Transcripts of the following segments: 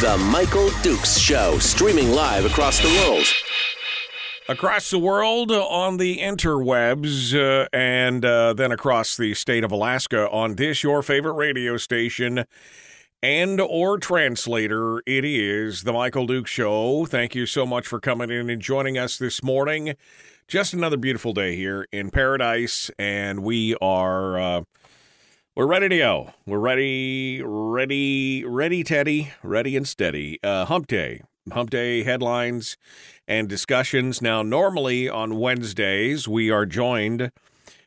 The Michael Dukes Show, streaming live across the world. Across the world on the interwebs uh, and uh, then across the state of Alaska on this, your favorite radio station and or translator it is the michael duke show thank you so much for coming in and joining us this morning just another beautiful day here in paradise and we are uh, we're ready to go. We're ready ready ready teddy. Ready and steady. Uh, hump day. Hump day headlines and discussions. Now normally on wednesdays we are joined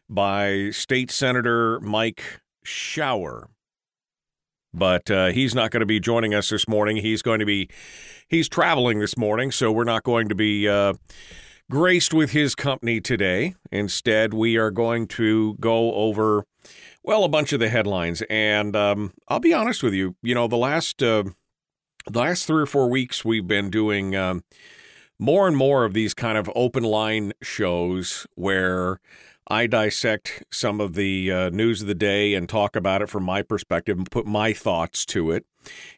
by state senator mike shower but uh, he's not going to be joining us this morning. He's going to be he's traveling this morning, so we're not going to be uh, graced with his company today. Instead, we are going to go over well a bunch of the headlines, and um, I'll be honest with you. You know, the last uh, the last three or four weeks we've been doing. Um, more and more of these kind of open line shows where I dissect some of the uh, news of the day and talk about it from my perspective and put my thoughts to it.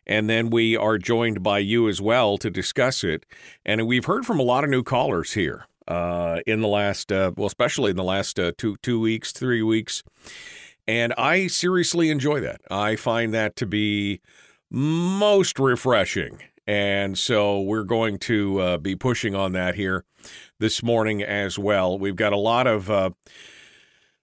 And then we are joined by you as well to discuss it. And we've heard from a lot of new callers here uh, in the last, uh, well, especially in the last uh, two two weeks, three weeks. And I seriously enjoy that. I find that to be most refreshing. And so we're going to uh, be pushing on that here this morning as well. We've got a lot of uh,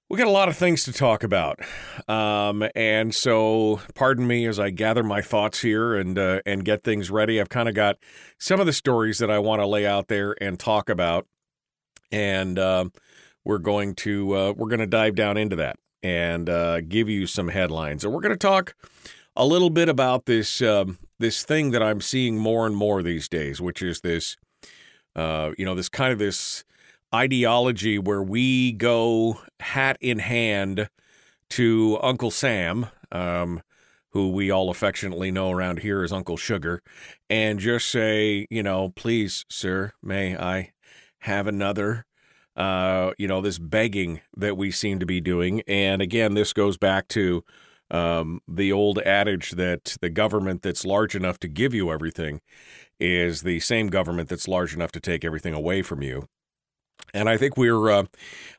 we got a lot of things to talk about, um, and so pardon me as I gather my thoughts here and uh, and get things ready. I've kind of got some of the stories that I want to lay out there and talk about, and uh, we're going to uh, we're going to dive down into that and uh, give you some headlines, and we're going to talk a little bit about this um, this thing that I'm seeing more and more these days, which is this uh, you know, this kind of this ideology where we go hat in hand to Uncle Sam, um, who we all affectionately know around here as Uncle Sugar, and just say, you know, please, sir, may I have another? Uh, you know, this begging that we seem to be doing. And again, this goes back to um, the old adage that the government that's large enough to give you everything is the same government that's large enough to take everything away from you. And I think we're, uh,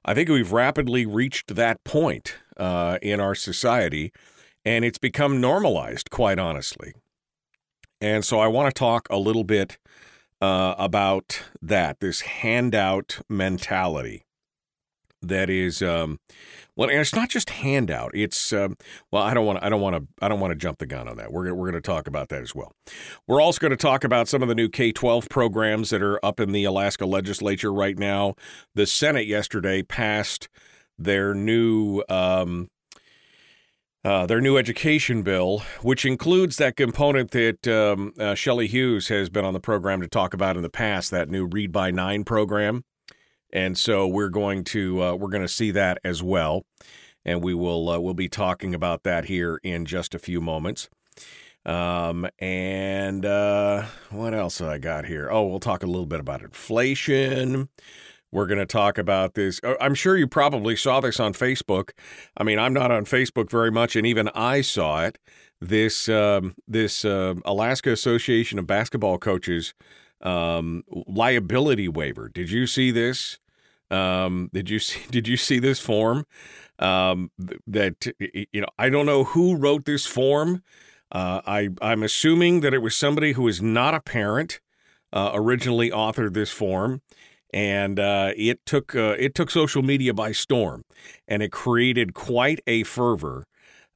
I think we've rapidly reached that point uh, in our society, and it's become normalized, quite honestly. And so I want to talk a little bit uh, about that, this handout mentality that is um, well, and it's not just handout. It's um, well, I don't want to I don't want to I don't want to jump the gun on that. We're we're going to talk about that as well. We're also going to talk about some of the new K-12 programs that are up in the Alaska legislature right now. The Senate yesterday passed their new um, uh, their new education bill, which includes that component that um, uh, Shelley Hughes has been on the program to talk about in the past, that new Read by Nine program and so we're going to uh, we're going to see that as well, and we will uh, we'll be talking about that here in just a few moments. Um, and uh, what else I got here? Oh, we'll talk a little bit about inflation. We're going to talk about this. Uh, I'm sure you probably saw this on Facebook. I mean, I'm not on Facebook very much, and even I saw it. This um, this uh, Alaska Association of Basketball Coaches um, liability waiver. Did you see this? Um, did you see? Did you see this form? Um, that you know, I don't know who wrote this form. Uh, I I'm assuming that it was somebody who is not a parent uh, originally authored this form, and uh, it took uh, it took social media by storm, and it created quite a fervor.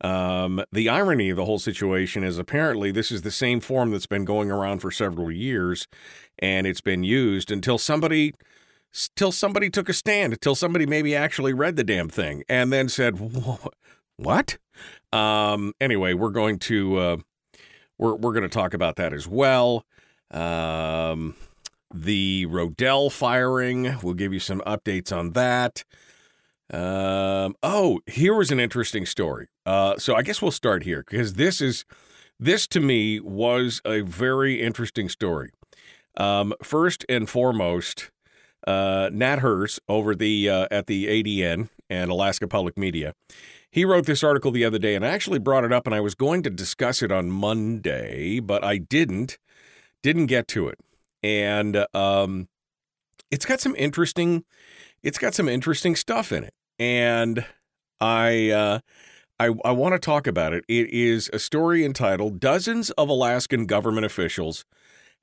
Um, the irony of the whole situation is apparently this is the same form that's been going around for several years, and it's been used until somebody till somebody took a stand, until somebody maybe actually read the damn thing and then said, "What?" Um, anyway, we're going to uh, we're we're going to talk about that as well. Um, the Rodell firing, we'll give you some updates on that. Um, oh, here was an interesting story. Uh, so I guess we'll start here because this is this to me was a very interesting story. Um, first and foremost, uh, Nat Herz over the uh, at the ADN and Alaska Public Media. He wrote this article the other day, and I actually brought it up, and I was going to discuss it on Monday, but I didn't. Didn't get to it, and um, it's got some interesting. It's got some interesting stuff in it, and I. Uh, I, I want to talk about it. It is a story entitled Dozens of Alaskan Government Officials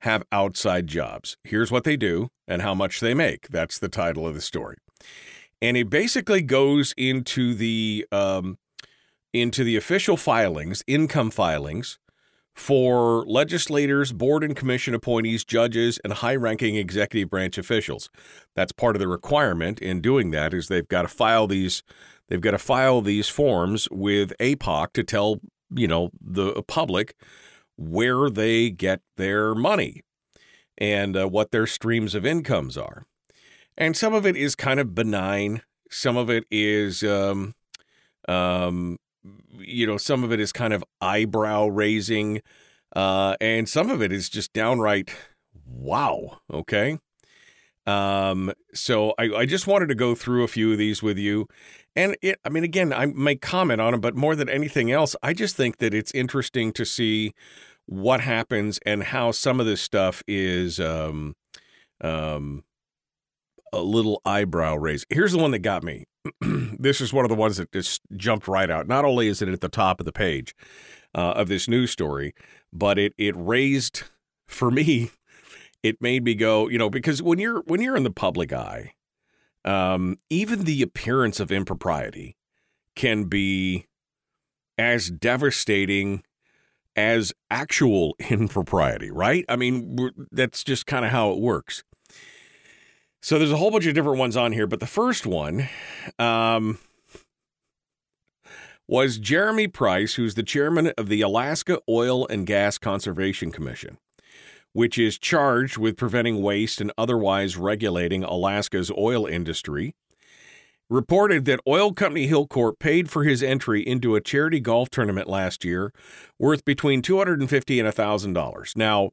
Have Outside Jobs. Here's what they do and how much they make. That's the title of the story. And it basically goes into the um, into the official filings, income filings for legislators, board and commission appointees, judges, and high-ranking executive branch officials. That's part of the requirement in doing that is they've got to file these They've got to file these forms with APOC to tell, you know, the public where they get their money and uh, what their streams of incomes are. And some of it is kind of benign. Some of it is, um, um, you know, some of it is kind of eyebrow raising. Uh, and some of it is just downright wow. Okay. Um, so I, I just wanted to go through a few of these with you and it, I mean, again, I may comment on them, but more than anything else, I just think that it's interesting to see what happens and how some of this stuff is um, um, a little eyebrow raise. Here's the one that got me. this is one of the ones that just jumped right out. Not only is it at the top of the page uh, of this news story, but it it raised for me. It made me go, you know, because when you're when you're in the public eye, um, even the appearance of impropriety can be as devastating as actual impropriety, right? I mean, that's just kind of how it works. So there's a whole bunch of different ones on here, but the first one um, was Jeremy Price, who's the chairman of the Alaska Oil and Gas Conservation Commission which is charged with preventing waste and otherwise regulating Alaska's oil industry, reported that oil company Hilcorp paid for his entry into a charity golf tournament last year worth between 250 and $1,000. Now,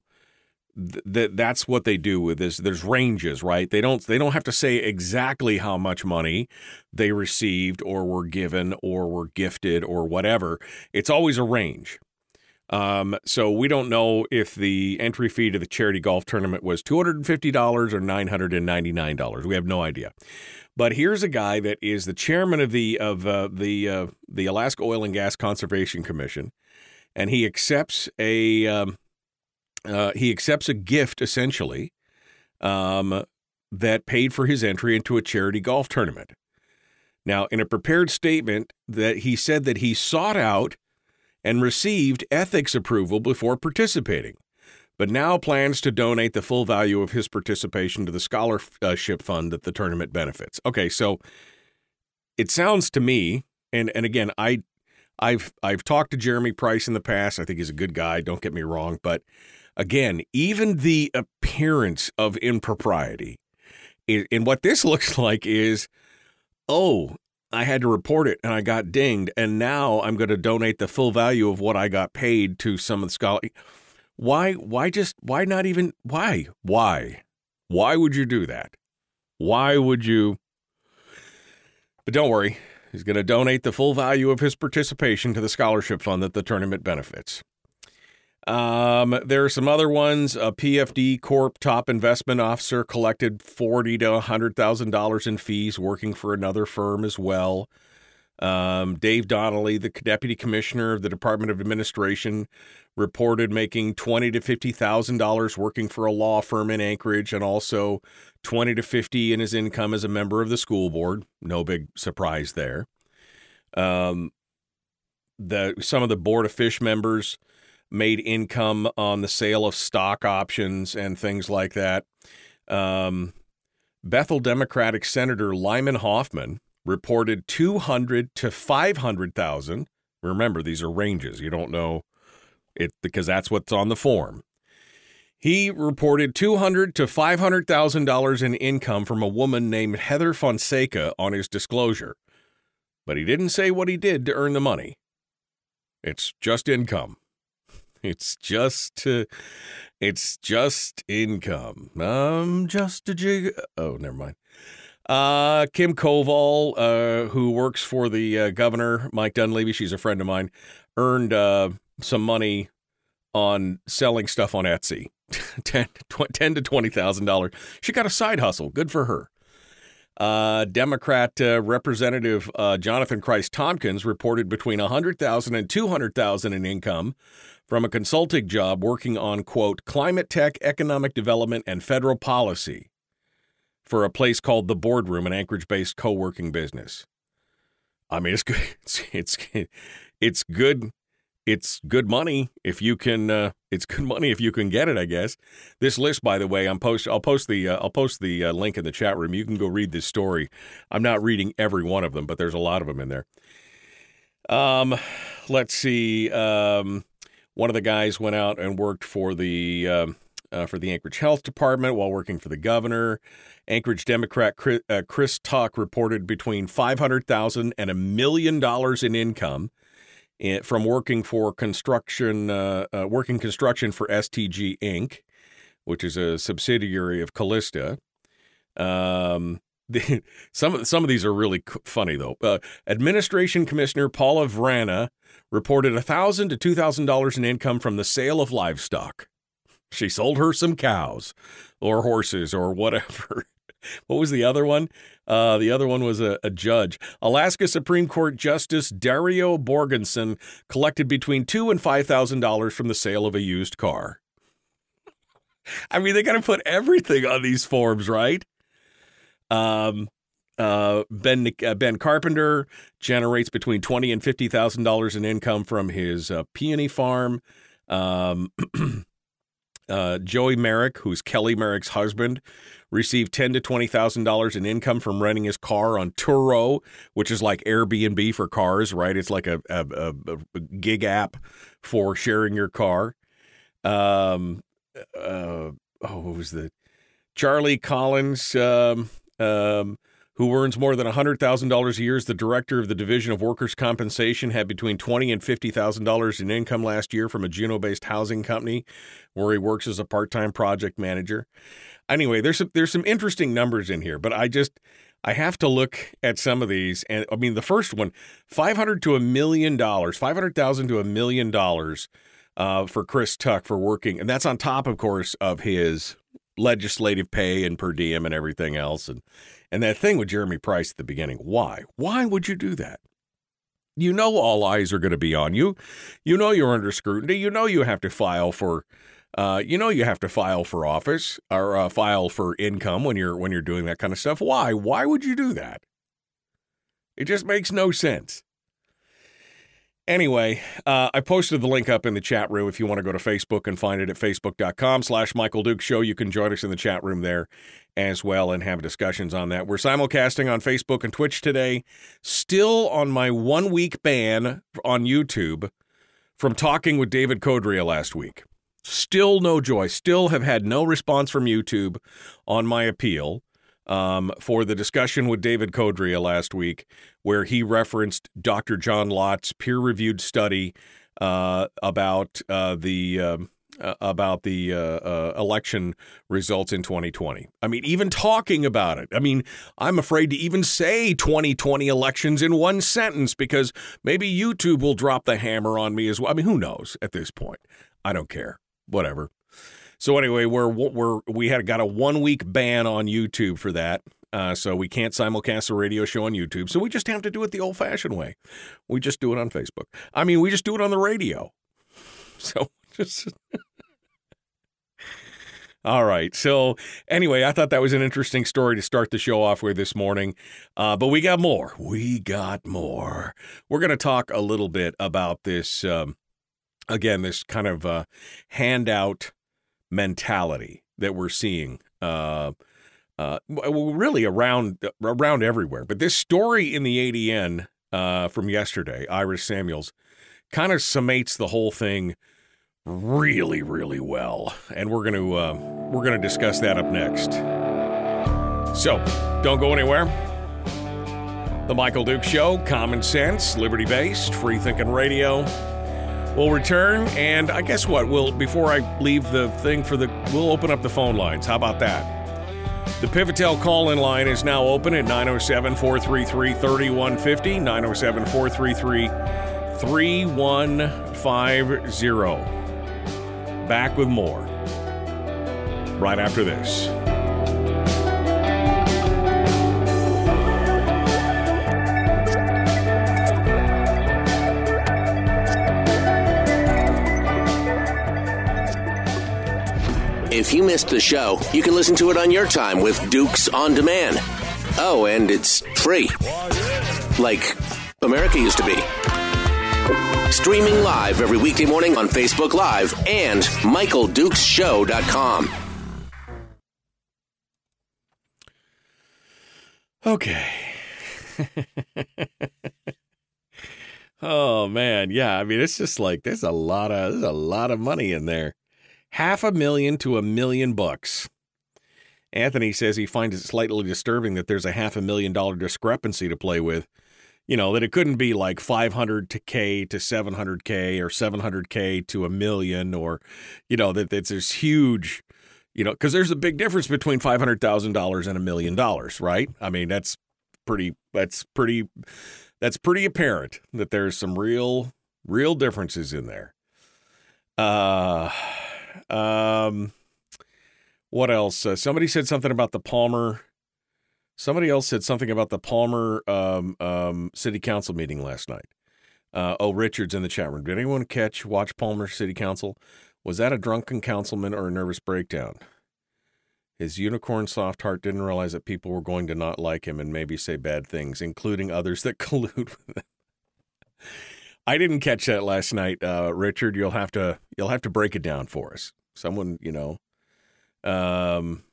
th- that's what they do with this there's ranges right they don't they don't have to say exactly how much money they received or were given or were gifted or whatever it's always a range um, so we don't know if the entry fee to the charity golf tournament was $250 or $999. We have no idea. But here's a guy that is the chairman of the of uh, the uh, the Alaska Oil and Gas Conservation Commission, and he accepts a um, uh, he accepts a gift essentially um, that paid for his entry into a charity golf tournament. Now, in a prepared statement, that he said that he sought out and received ethics approval before participating, but now plans to donate the full value of his participation to the scholarship fund that the tournament benefits. Okay, so it sounds to me, and and again, I I've I've talked to Jeremy Price in the past. I think he's a good guy, don't get me wrong, but again, even the appearance of impropriety And what this looks like is oh, I had to report it and I got dinged. And now I'm going to donate the full value of what I got paid to some of the scholars. Why, why just, why not even, why, why, why would you do that? Why would you? But don't worry, he's going to donate the full value of his participation to the scholarship fund that the tournament benefits. Um, there are some other ones. A PFD Corp top investment officer collected forty to hundred thousand dollars in fees working for another firm as well. Um, Dave Donley, the deputy commissioner of the Department of Administration, reported making twenty to fifty thousand dollars working for a law firm in Anchorage, and also twenty to fifty in his income as a member of the school board. No big surprise there. Um, the some of the board of fish members made income on the sale of stock options and things like that. Um, Bethel Democratic Senator Lyman Hoffman reported 200 to 500,000. Remember, these are ranges. You don't know it because that's what's on the form. He reported two hundred to five hundred thousand dollars in income from a woman named Heather Fonseca on his disclosure, but he didn't say what he did to earn the money. It's just income. It's just, uh, it's just income. I'm just a jig. Oh, never mind. Uh, Kim Koval, uh, who works for the uh, governor, Mike Dunleavy, she's a friend of mine, earned uh, some money on selling stuff on Etsy, 10, 10 to twenty thousand dollars. She got a side hustle. Good for her. Uh, Democrat uh, Representative uh, Jonathan Kreiss-Tomkins reported between 100,000 and 200,000 in income from a consulting job working on quote climate tech, economic development, and federal policy for a place called the Boardroom, an Anchorage-based co-working business. I mean, it's good. It's it's it's good. It's good money if you can. Uh, it's good money if you can get it. I guess. This list, by the way, I'm post. I'll post the. Uh, I'll post the uh, link in the chat room. You can go read this story. I'm not reading every one of them, but there's a lot of them in there. Um, let's see. Um, one of the guys went out and worked for the. Um, uh, for the Anchorage Health Department while working for the governor. Anchorage Democrat Chris, uh, Chris Tuck reported between five hundred thousand and a million dollars in income in, from working for construction, uh, uh, working construction for STG Inc., which is a subsidiary of Calista. Um, the, some of some of these are really funny though. Uh, Administration Commissioner Paula Vrana reported a thousand to two thousand dollars in income from the sale of livestock. She sold her some cows or horses or whatever. What was the other one? Uh, the other one was a, a, judge. Alaska Supreme Court Justice Dario Borghesan collected between two and five thousand dollars from the sale of a used car. I mean, they got to put everything on these forms, right? Um, uh, Ben uh, Ben Carpenter generates between twenty and fifty thousand dollars in income from his uh, peony farm. Um, uh, Joey Merrick, who's Kelly Merrick's husband, received ten to twenty thousand dollars in income from renting his car on Turo, which is like Airbnb for cars, right? It's like a, a, a gig app for sharing your car. Um, uh, oh, what was the Charlie Collins? Um, um, who earns more than $100,000 a year as the director of the Division of Workers' Compensation, had between 20 and $50,000 in income last year from a Juneau based housing company where he works as a part time project manager. Anyway, there's some, there's some interesting numbers in here, but I just. I have to look at some of these, and I mean the first one, five hundred to a million dollars, five hundred thousand to a million dollars uh, for Chris Tuck for working, and that's on top, of course, of his legislative pay and per diem and everything else. And and that thing with Jeremy Price at the beginning, why? Why would you do that? You know all eyes are going to be on you. You know you're under scrutiny. You know you have to file for uh, you know you have to file for office or uh, file for income when you're when you're doing that kind of stuff. Why? Why would you do that? It just makes no sense. Anyway, uh, I posted the link up in the chat room. If you want to go to Facebook and find it at facebook.com slash Michael Duke Show, you can join us in the chat room there as well and have discussions on that. We're simulcasting on Facebook and Twitch today. Still on my one week ban on YouTube from talking with David Codrea last week. Still no joy. Still have had no response from YouTube on my appeal um, for the discussion with David Codrea last week, where he referenced Dr. John Lott's peer-reviewed study uh, about uh, the uh, about the uh, uh, election results in 2020. I mean, even talking about it. I mean, I'm afraid to even say 2020 elections in one sentence because maybe YouTube will drop the hammer on me as well. I mean, who knows at this point? I don't care. Whatever. So anyway, we're we're we had got a one week ban on YouTube for that. Uh, so we can't simulcast a radio show on YouTube. So we just have to do it the old fashioned way. We just do it on Facebook. I mean, we just do it on the radio. So just. All right. So, anyway, I thought that was an interesting story to start the show off with this morning. Uh, but we got more. We got more. We're going to talk a little bit about this, um, again, this kind of uh, handout mentality that we're seeing. Uh, uh, really around around everywhere. But this story in the ADN uh, from yesterday, Iris Samuels, kind of summates the whole thing really, really well, and we're to uh, we're to discuss that up next. So, don't go anywhere. The Michael Duke Show, common sense, liberty based, free thinking radio. We'll return, and I guess what? We'll before I leave the thing for the, we'll open up the phone lines. How about that? The Pivotel call in line is now open at 907 433 3150. 907 433 3150. Back with more right after this. If you missed the show, you can listen to it on your time with Dukes on Demand. Oh, and it's free. Like America used to be. Streaming live every weekday morning on Facebook Live and MichaelDukesShow.com. Okay. oh man, yeah. I mean, it's just like there's a lot of there's a lot of money in there. Half a million to a million bucks. Anthony says he finds it slightly disturbing that there's a half a million dollar discrepancy to play with. You know, that it couldn't be like 500 to K to 700K or 700K to a million or, you know, that it's this huge, you know, because there's a big difference between $500,000 and a million dollars, right? I mean, that's pretty, that's pretty, that's pretty apparent that there's some real, real differences in there. Uh, um, what else? Uh, somebody said something about the Palmer. Somebody else said something about the Palmer um, um, City Council meeting last night. Uh, oh, Richard's in the chat room. Did anyone catch watch Palmer City Council? Was that a drunken councilman or a nervous breakdown? His unicorn soft heart didn't realize that people were going to not like him and maybe say bad things, including others that collude with him. I didn't catch that last night, uh, Richard. You'll have to you'll have to break it down for us. Someone, you know, um,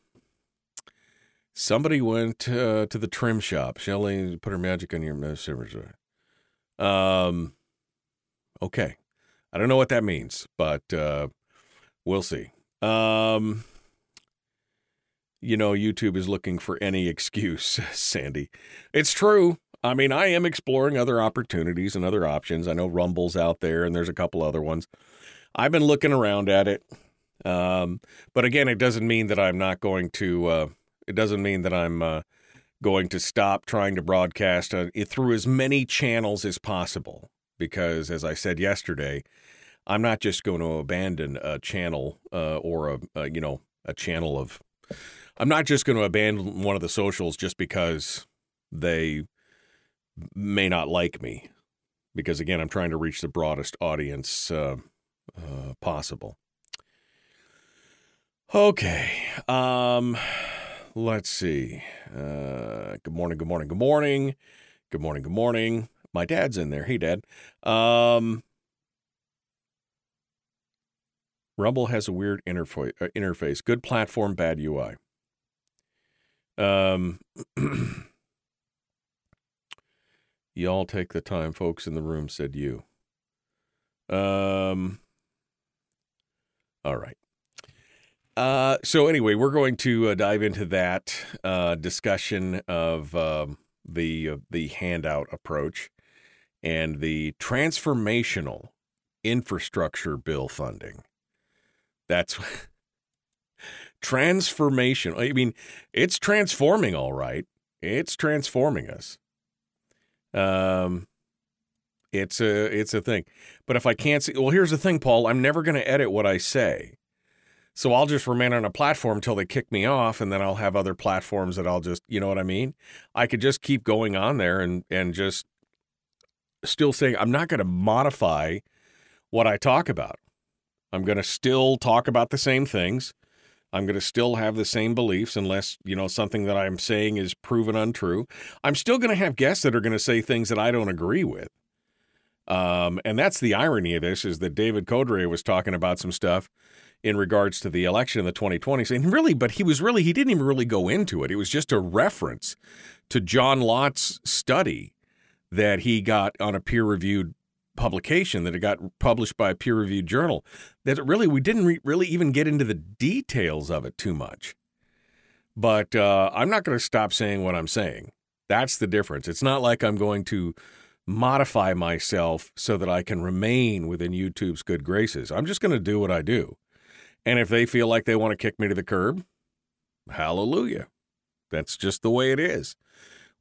somebody went uh, to the trim shop. Shelly put her magic on your message. Um, okay, I don't know what that means, but uh, we'll see. Um, you know, YouTube is looking for any excuse, Sandy. It's true. I mean, I am exploring other opportunities and other options. I know Rumble's out there, and there's a couple other ones. I've been looking around at it, um, but again, it doesn't mean that I'm not going to. Uh, it doesn't mean that I'm uh, going to stop trying to broadcast uh, through as many channels as possible. Because, as I said yesterday, I'm not just going to abandon a channel uh, or a, a you know a channel of. I'm not just going to abandon one of the socials just because they may not like me because again i'm trying to reach the broadest audience uh, uh, possible. Okay um let's see. Uh, good morning good morning good morning. Good morning good morning. My dad's in there. Hey dad. Um rumble has a weird interface uh, interface. Good platform bad ui um Y'all take the time, folks in the room, said you. Um, all right. Uh, so anyway, we're going to uh, dive into that uh, discussion of um, the uh, the handout approach and the transformational infrastructure bill funding. That's transformation. I mean, it's transforming, all right. It's transforming us. Um, it's a it's a thing. But if I can't see, well, here's the thing, Paul. I'm never going to edit what I say, so I'll just remain on a platform until they kick me off, and then I'll have other platforms that I'll just, you know what I mean? I could just keep going on there and and just still saying I'm not going to modify what I talk about. I'm going to still talk about the same things. I'm going to still have the same beliefs unless, you know, something that I'm saying is proven untrue. I'm still going to have guests that are going to say things that I don't agree with. Um, and that's the irony of this is that David Codrea was talking about some stuff in regards to the election in the 2020s. And really, but he was really, he didn't even really go into it. It was just a reference to John Lott's study that he got on a peer reviewed publication that it got published by a peer reviewed journal that really we didn't re- really even get into the details of it too much. But uh, I'm not going to stop saying what I'm saying. That's the difference. It's not like I'm going to modify myself so that I can remain within YouTube's good graces. I'm just going to do what I do. And if they feel like they want to kick me to the curb, hallelujah. That's just the way it is.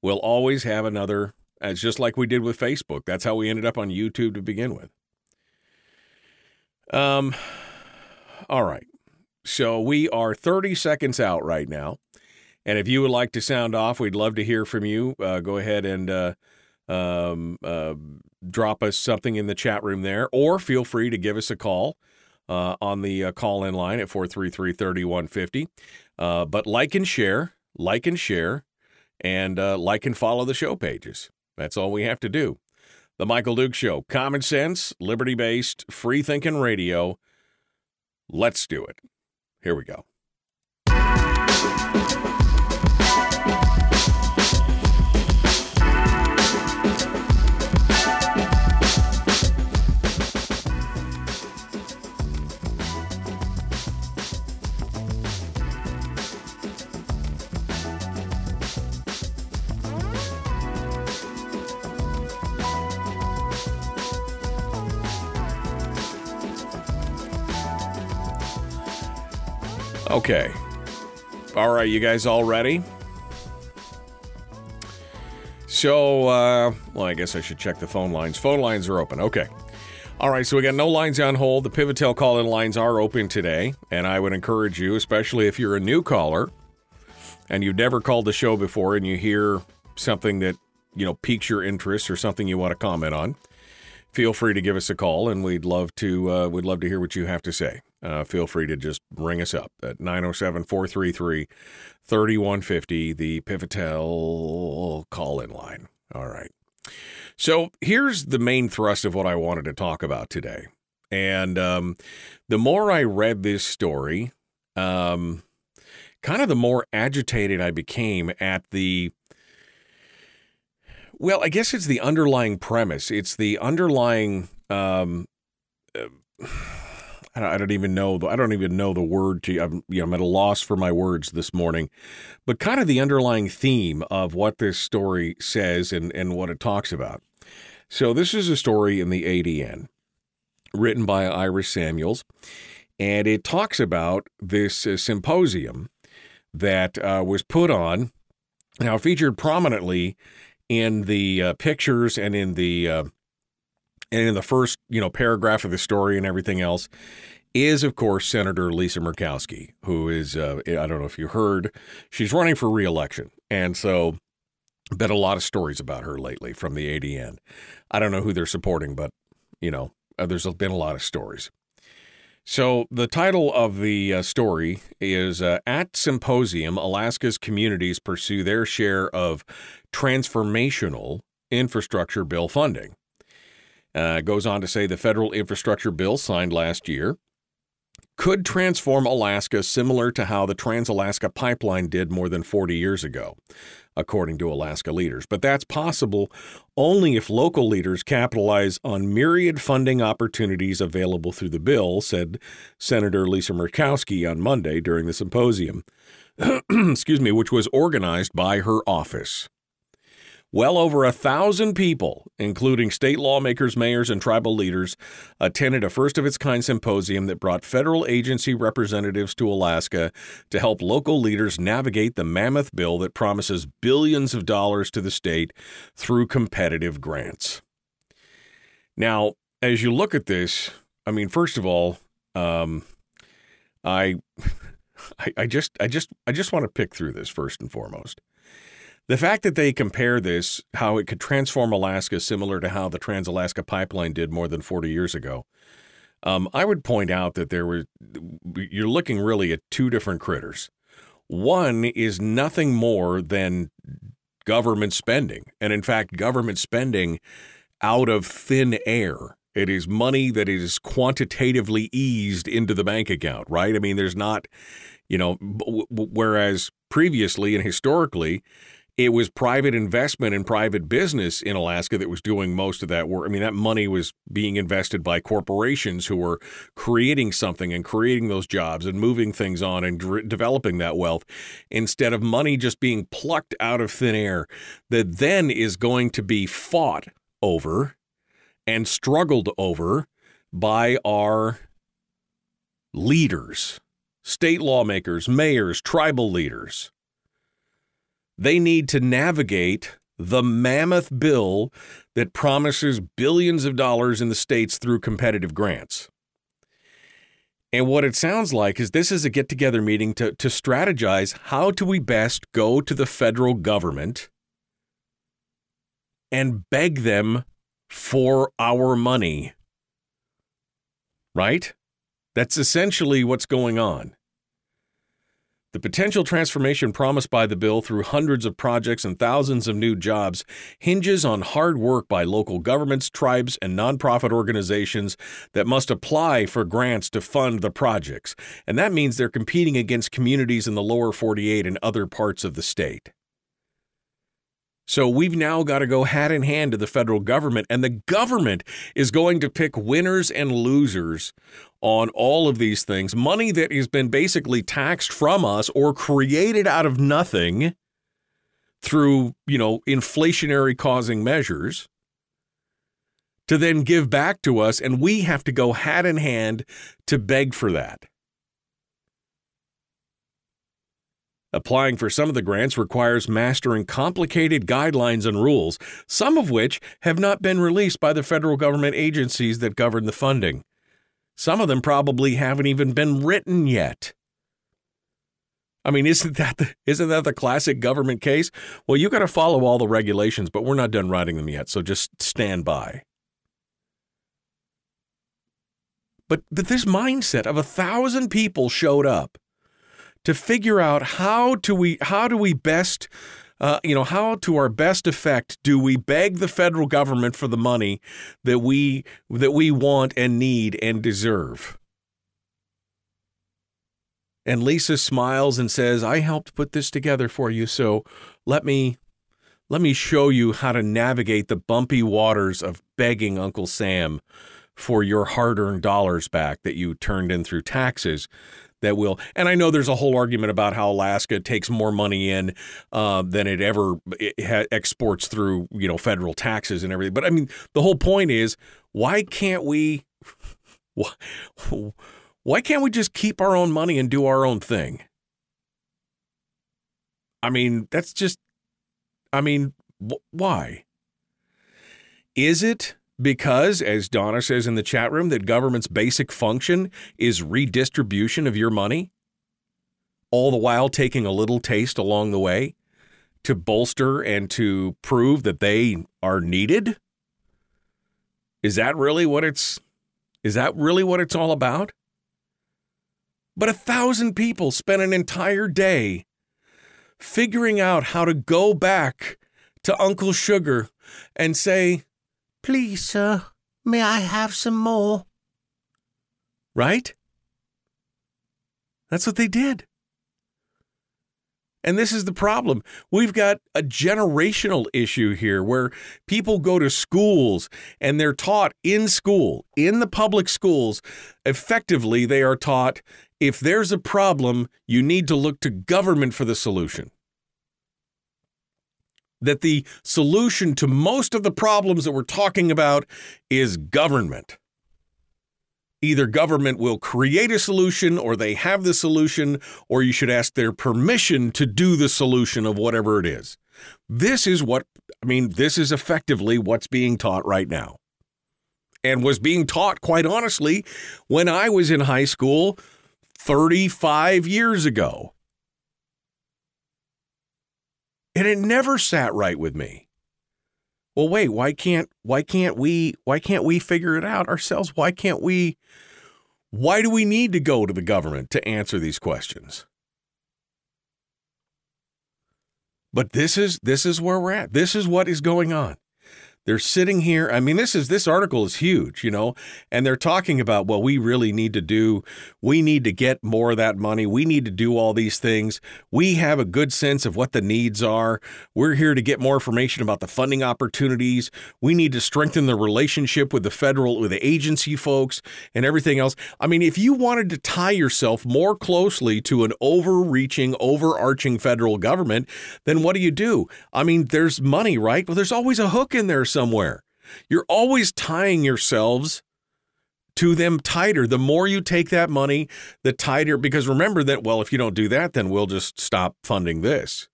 We'll always have another, it's just like we did with Facebook. That's how we ended up on YouTube to begin with. Um, all right. So we are 30 seconds out right now. And if you would like to sound off, we'd love to hear from you. Uh, go ahead and uh, um, uh, drop us something in the chat room there, or feel free to give us a call uh, on the uh, call in line at 433 3150. Uh, but like and share, like and share, and like and follow the show pages. That's all we have to do. The Michael Duke Show, common sense, liberty based, free thinking radio. Let's do it. Here we go. Okay. All right, you guys all ready? So, uh, well, I guess I should check the phone lines. Phone lines are open. Okay. All right, so we got no lines on hold. The Pivotel call in lines are open today, and I would encourage you, especially if you're a new caller and you've never called the show before and you hear something that, you know, piques your interest or something you want to comment on, feel free to give us a call and we'd love to uh, we'd love to hear what you have to say uh, feel free to just ring us up at 907-433-3150 the pivotel call-in line all right so here's the main thrust of what i wanted to talk about today and um, the more i read this story um, kind of the more agitated i became at the well, I guess it's the underlying premise. It's the underlying. Um, uh, I, don't, I don't even know. I don't even know the word. To I'm, you know, I'm at a loss for my words this morning, but kind of the underlying theme of what this story says and and what it talks about. So this is a story in the ADN, written by Iris Samuels, and it talks about this uh, symposium that uh, was put on. Now featured prominently in the uh, pictures and in the uh, and in the first you know paragraph of the story and everything else is of course Senator Lisa Murkowski, who is uh, I don't know if you heard, she's running for reelection, and so been a lot of stories about her lately from the ADN. I don't know who they're supporting, but you know uh, there's been a lot of stories. So, the title of the uh, story is uh, At Symposium Alaska's Communities Pursue Their Share of Transformational Infrastructure Bill Funding. Uh, goes on to say the federal infrastructure bill signed last year could transform Alaska similar to how the Trans Alaska Pipeline did more than 40 years ago according to Alaska leaders. But that's possible only if local leaders capitalize on myriad funding opportunities available through the bill, said Senator Lisa Murkowski on Monday during the symposium. Excuse me, which was organized by her office. Well over a thousand people, including state lawmakers, mayors, and tribal leaders, attended a first of its kind symposium that brought federal agency representatives to Alaska to help local leaders navigate the mammoth bill that promises billions of dollars to the state through competitive grants. Now, as you look at this, I mean, first of all, um, I, I, I just, I just, I just want to pick through this first and foremost. The fact that they compare this, how it could transform Alaska similar to how the Trans Alaska Pipeline did more than 40 years ago, um, I would point out that there were, you're looking really at two different critters. One is nothing more than government spending. And in fact, government spending out of thin air. It is money that is quantitatively eased into the bank account, right? I mean, there's not, you know, whereas previously and historically, it was private investment and private business in Alaska that was doing most of that work. I mean, that money was being invested by corporations who were creating something and creating those jobs and moving things on and developing that wealth instead of money just being plucked out of thin air that then is going to be fought over and struggled over by our leaders, state lawmakers, mayors, tribal leaders they need to navigate the mammoth bill that promises billions of dollars in the states through competitive grants. And what it sounds like is this is a get together meeting to, to strategize how do we best go to the federal government and beg them for our money. Right? That's essentially what's going on. The potential transformation promised by the bill through hundreds of projects and thousands of new jobs hinges on hard work by local governments, tribes, and nonprofit organizations that must apply for grants to fund the projects. And that means they're competing against communities in the lower 48 and other parts of the state. So we've now got to go hat in hand to the federal government, and the government is going to pick winners and losers on all of these things. Money that has been basically taxed from us or created out of nothing through, you know, inflationary causing measures to then give back to us, and we have to go hat in hand to beg for that. Applying for some of the grants requires mastering complicated guidelines and rules, some of which have not been released by the federal government agencies that govern the funding. Some of them probably haven't even been written yet. I mean, isn't that the, isn't that the classic government case? Well, you got to follow all the regulations, but we're not done writing them yet, so just stand by. But but this mindset of a thousand people showed up to figure out how do we how do we best uh, you know how to our best effect do we beg the federal government for the money that we that we want and need and deserve? And Lisa smiles and says I helped put this together for you so let me let me show you how to navigate the bumpy waters of begging Uncle Sam for your hard-earned dollars back that you turned in through taxes that will. And I know there's a whole argument about how Alaska takes more money in uh, than it ever it exports through, you know, federal taxes and everything. But I mean, the whole point is, why can't we? Why, why can't we just keep our own money and do our own thing? I mean, that's just. I mean, wh- why? Is it because, as Donna says in the chat room, that government's basic function is redistribution of your money, all the while taking a little taste along the way to bolster and to prove that they are needed? Is that really what it's is that really what it's all about? But a thousand people spent an entire day figuring out how to go back to Uncle Sugar and say, Please, sir, may I have some more? Right? That's what they did. And this is the problem. We've got a generational issue here where people go to schools and they're taught in school, in the public schools, effectively, they are taught if there's a problem, you need to look to government for the solution that the solution to most of the problems that we're talking about is government. Either government will create a solution or they have the solution, or you should ask their permission to do the solution of whatever it is. This is what, I mean, this is effectively what's being taught right now. And was being taught, quite honestly, when I was in high school 35 years ago. And it never sat right with me. Well, wait, why can't why can't we why can't we figure it out ourselves? Why can't we why do we need to go to the government to answer these questions? But this is this is where we're at. This is what is going on. They're sitting here. I mean, this is this article is huge, you know, and they're talking about well, we really need to do, we need to get more of that money. We need to do all these things. We have a good sense of what the needs are. We're here to get more information about the funding opportunities. We need to strengthen the relationship with the federal, with the agency folks, and everything else. I mean, if you wanted to tie yourself more closely to an overreaching, overarching federal government, then what do you do? I mean, there's money, right? Well, there's always a hook in there somewhere. You're always tying yourselves to them tighter. The more you take that money, the tighter, because remember that, well, if you don't do that, then we'll just stop funding this.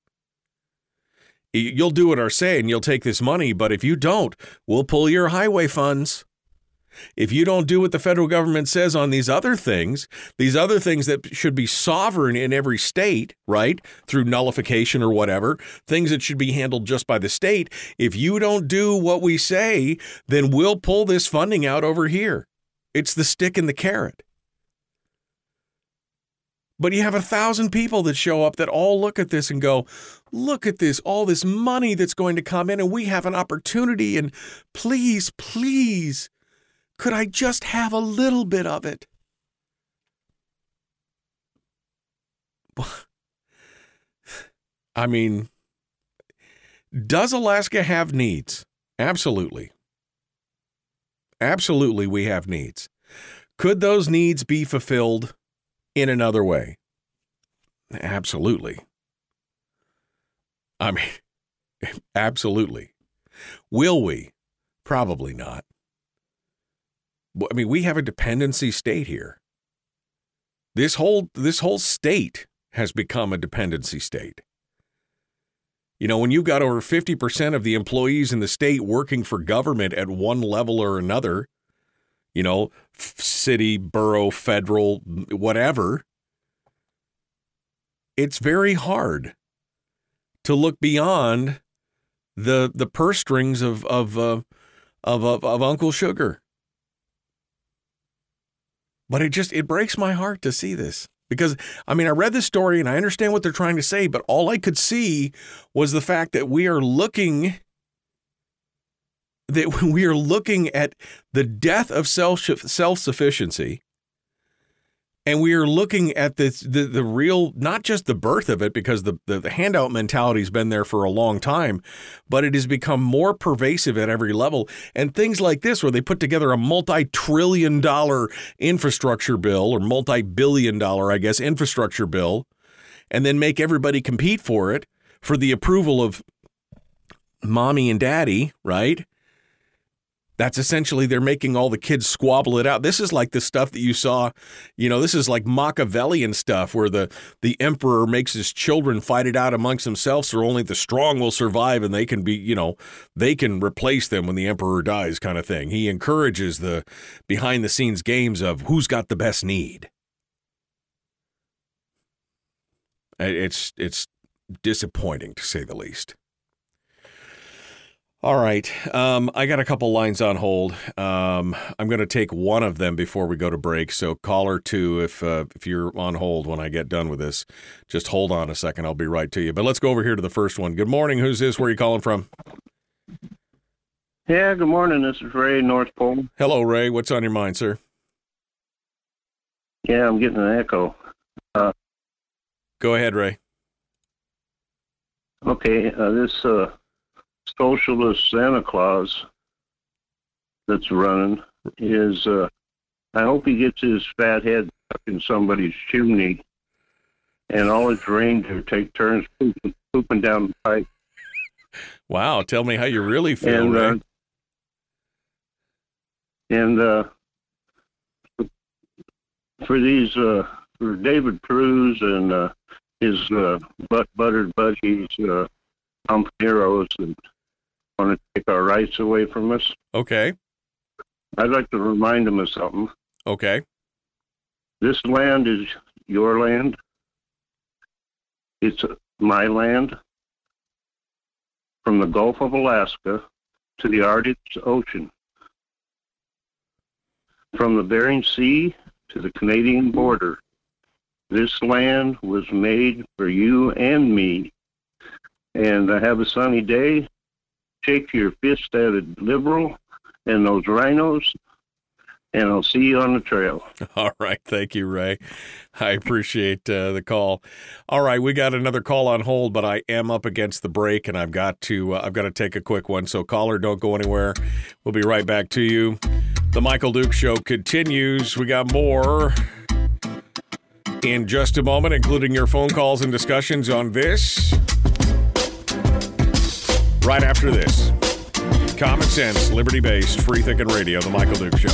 You'll do what I say and you'll take this money, but if you don't, we'll pull your highway funds. If you don't do what the federal government says on these other things, these other things that should be sovereign in every state, right, through nullification or whatever, things that should be handled just by the state, if you don't do what we say, then we'll pull this funding out over here. It's the stick and the carrot. But you have a thousand people that show up that all look at this and go, look at this, all this money that's going to come in, and we have an opportunity. And please, please, could I just have a little bit of it? I mean, does Alaska have needs? Absolutely. Absolutely, we have needs. Could those needs be fulfilled in another way? Absolutely. I mean, absolutely. Will we? Probably not. I mean, we have a dependency state here. This whole this whole state has become a dependency state. You know, when you've got over 50% of the employees in the state working for government at one level or another, you know, city, borough, federal, whatever, it's very hard to look beyond the the purse strings of of uh, of, of, of Uncle Sugar. But it just it breaks my heart to see this. Because I mean I read this story and I understand what they're trying to say, but all I could see was the fact that we are looking that we are looking at the death of self self sufficiency and we are looking at this, the the real not just the birth of it because the, the, the handout mentality has been there for a long time but it has become more pervasive at every level. And things like this where they put together a multi-trillion dollar infrastructure bill or multi-billion dollar I guess infrastructure bill and then make everybody compete for it for the approval of mommy and daddy right that's essentially they're making all the kids squabble it out. This is like the stuff that you saw, you know, this is like Machiavellian stuff where the the emperor makes his children fight it out amongst themselves so only the strong will survive and they can be, you know, they can replace them when the emperor dies kind of thing. He encourages the behind the scenes games of who's got the best need. It's it's disappointing to say the least. All right. Um, I got a couple lines on hold. Um, I'm going to take one of them before we go to break. So, caller two, if uh, if you're on hold when I get done with this, just hold on a second. I'll be right to you. But let's go over here to the first one. Good morning. Who's this? Where are you calling from? Yeah. Good morning. This is Ray, North Pole. Hello, Ray. What's on your mind, sir? Yeah, I'm getting an echo. Uh, go ahead, Ray. Okay. Uh, this. Socialist Santa Claus that's running is uh, I hope he gets his fat head stuck in somebody's chimney and all his reindeer take turns pooping, pooping down the pipe. Wow, tell me how you really feel, and, uh, and uh, for these, uh, for David Cruz and uh, his uh, butt buttered buddies, uh, Heroes and want to take our rights away from us. Okay. I'd like to remind them of something. Okay. This land is your land. It's my land. From the Gulf of Alaska to the Arctic Ocean. From the Bering Sea to the Canadian border. This land was made for you and me. And I have a sunny day shake your fist at a liberal and those rhinos, and I'll see you on the trail. All right. Thank you, Ray. I appreciate uh, the call. All right, we got another call on hold, but I am up against the break, and I've got to uh, I've got to take a quick one. So, caller, don't go anywhere. We'll be right back to you. The Michael Duke Show continues. We got more in just a moment, including your phone calls and discussions on this. Right after this. Common sense, liberty based, free thinking radio, The Michael Duke Show.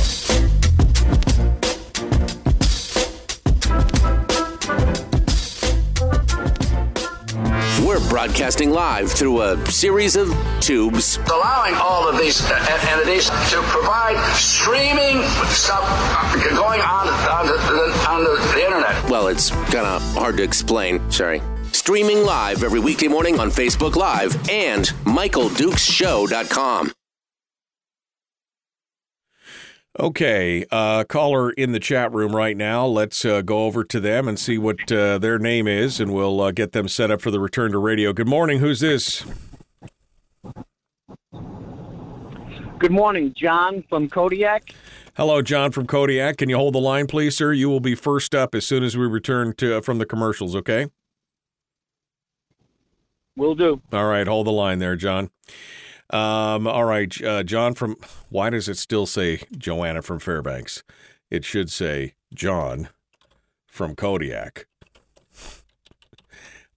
We're broadcasting live through a series of tubes. allowing all of these uh, entities to provide streaming stuff going on on the, on the, the internet. Well, it's kind of hard to explain. Sorry. Streaming live every weekday morning on Facebook Live and MichaelDukesShow.com. Okay, uh, caller in the chat room right now. Let's uh, go over to them and see what uh, their name is, and we'll uh, get them set up for the return to radio. Good morning. Who's this? Good morning, John from Kodiak. Hello, John from Kodiak. Can you hold the line, please, sir? You will be first up as soon as we return to uh, from the commercials. Okay. Will do. All right, hold the line there, John. Um, all right, uh, John from. Why does it still say Joanna from Fairbanks? It should say John from Kodiak.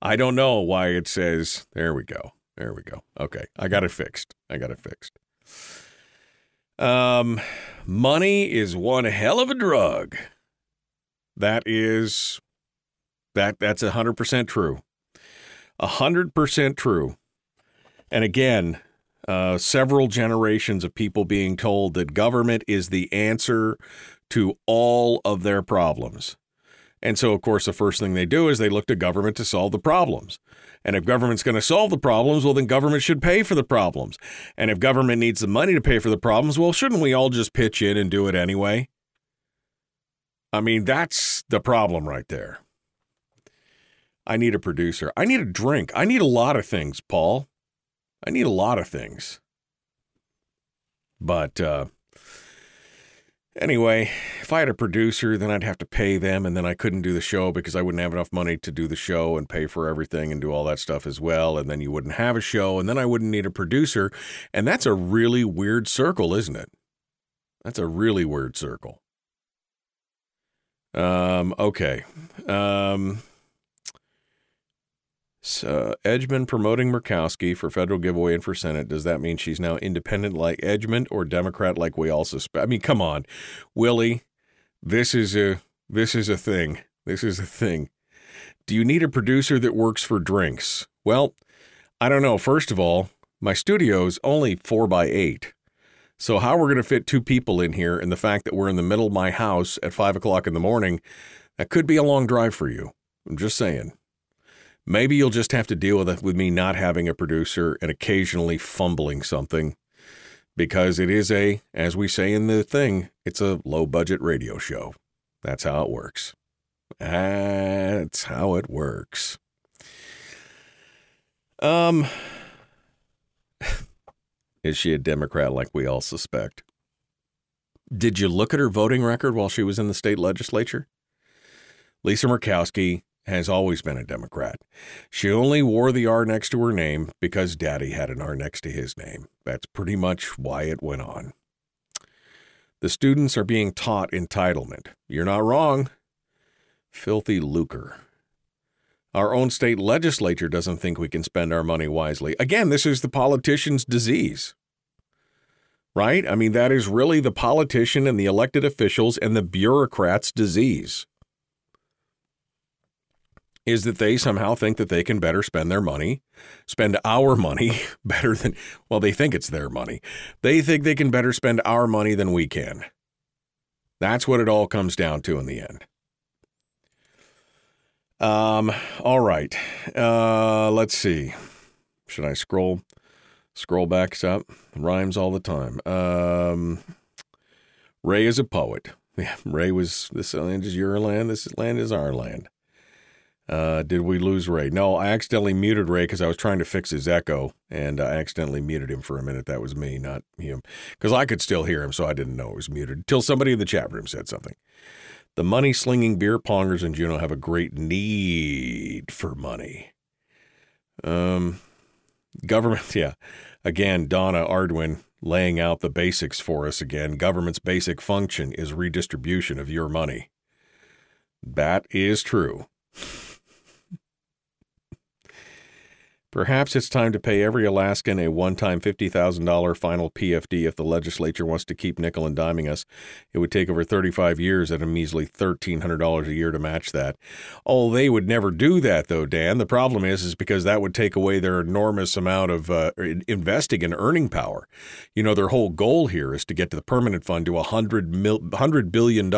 I don't know why it says. There we go. There we go. Okay, I got it fixed. I got it fixed. Um, money is one hell of a drug. That is that that's a hundred percent true. A hundred percent true. And again, uh, several generations of people being told that government is the answer to all of their problems. And so, of course, the first thing they do is they look to government to solve the problems. And if government's going to solve the problems, well, then government should pay for the problems. And if government needs the money to pay for the problems, well, shouldn't we all just pitch in and do it anyway? I mean, that's the problem right there. I need a producer. I need a drink. I need a lot of things, Paul. I need a lot of things. But uh, anyway, if I had a producer, then I'd have to pay them, and then I couldn't do the show because I wouldn't have enough money to do the show and pay for everything and do all that stuff as well. And then you wouldn't have a show, and then I wouldn't need a producer. And that's a really weird circle, isn't it? That's a really weird circle. Um, okay. Um, so uh, Edgmon promoting Murkowski for federal giveaway and for Senate. Does that mean she's now independent like Edgmon or Democrat like we all suspect? I mean, come on, Willie. This is a this is a thing. This is a thing. Do you need a producer that works for drinks? Well, I don't know. First of all, my studio's only four by eight. So how we're going to fit two people in here, and the fact that we're in the middle of my house at five o'clock in the morning, that could be a long drive for you. I'm just saying. Maybe you'll just have to deal with it with me not having a producer and occasionally fumbling something because it is a, as we say in the thing, it's a low budget radio show. That's how it works. That's how it works. Um, is she a Democrat like we all suspect? Did you look at her voting record while she was in the state legislature? Lisa Murkowski has always been a Democrat. She only wore the R next to her name because Daddy had an R next to his name. That's pretty much why it went on. The students are being taught entitlement. You're not wrong. Filthy lucre. Our own state legislature doesn't think we can spend our money wisely. Again, this is the politician's disease. Right? I mean, that is really the politician and the elected officials and the bureaucrats' disease is that they somehow think that they can better spend their money, spend our money better than, well, they think it's their money. They think they can better spend our money than we can. That's what it all comes down to in the end. Um, all right. Uh, let's see. Should I scroll scroll back up? Rhymes all the time. Um, Ray is a poet. Yeah, Ray was this land is your land, this land is our land. Uh, did we lose Ray? No, I accidentally muted Ray because I was trying to fix his echo, and I accidentally muted him for a minute. That was me, not him, because I could still hear him, so I didn't know it was muted until somebody in the chat room said something. The money slinging beer pongers in Juneau have a great need for money. Um, government, yeah. Again, Donna Arduin laying out the basics for us again. Government's basic function is redistribution of your money. That is true. Perhaps it's time to pay every Alaskan a one time $50,000 final PFD if the legislature wants to keep nickel and diming us. It would take over 35 years at a measly $1,300 a year to match that. Oh, they would never do that, though, Dan. The problem is, is because that would take away their enormous amount of uh, investing and earning power. You know, their whole goal here is to get to the permanent fund to 100, mil- $100 billion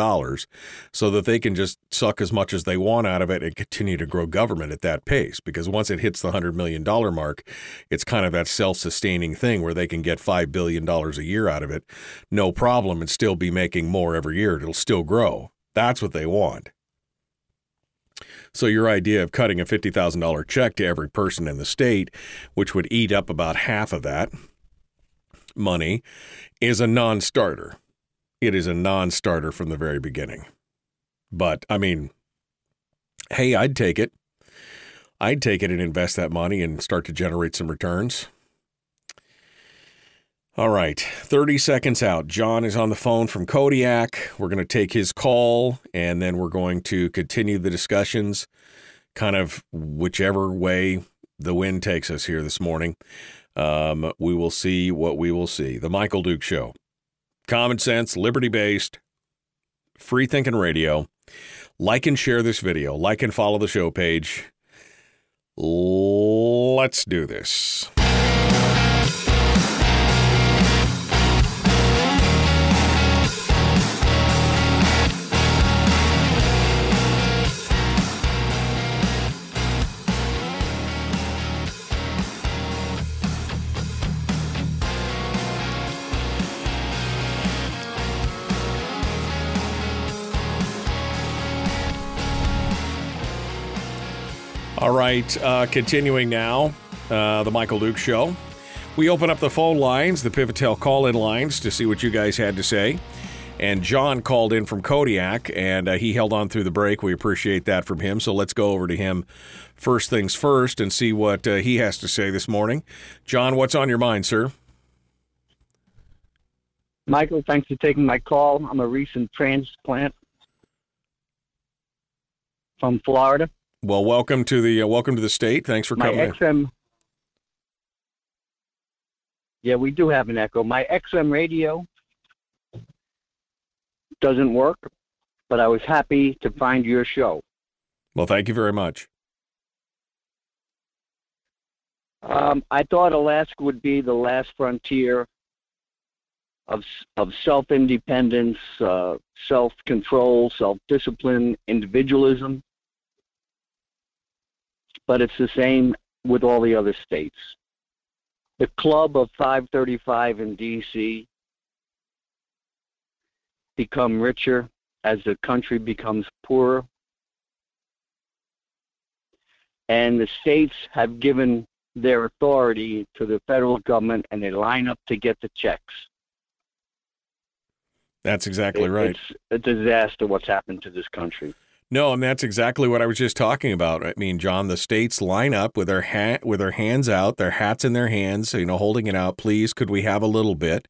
so that they can just suck as much as they want out of it and continue to grow government at that pace. Because once it hits the $100 million, dollar mark, it's kind of that self-sustaining thing where they can get five billion dollars a year out of it, no problem, and still be making more every year. It'll still grow. That's what they want. So your idea of cutting a fifty thousand dollar check to every person in the state, which would eat up about half of that money, is a non-starter. It is a non-starter from the very beginning. But I mean, hey, I'd take it. I'd take it and invest that money and start to generate some returns. All right, 30 seconds out. John is on the phone from Kodiak. We're going to take his call and then we're going to continue the discussions, kind of whichever way the wind takes us here this morning. Um, we will see what we will see. The Michael Duke Show. Common sense, liberty based, free thinking radio. Like and share this video. Like and follow the show page. Let's do this. All right, uh, continuing now, uh, the Michael Duke Show. We open up the phone lines, the Pivotel call in lines, to see what you guys had to say. And John called in from Kodiak, and uh, he held on through the break. We appreciate that from him. So let's go over to him first things first and see what uh, he has to say this morning. John, what's on your mind, sir? Michael, thanks for taking my call. I'm a recent transplant from Florida. Well, welcome to the uh, welcome to the state. Thanks for My coming. XM. Yeah, we do have an echo. My XM radio doesn't work, but I was happy to find your show. Well, thank you very much. Um, I thought Alaska would be the last frontier of of self independence, uh, self control, self discipline, individualism but it's the same with all the other states. The club of 535 in D.C. become richer as the country becomes poorer. And the states have given their authority to the federal government and they line up to get the checks. That's exactly It- right. It's a disaster what's happened to this country. No, and that's exactly what I was just talking about. I mean, John, the states line up with their hat with their hands out, their hats in their hands, you know, holding it out. Please, could we have a little bit?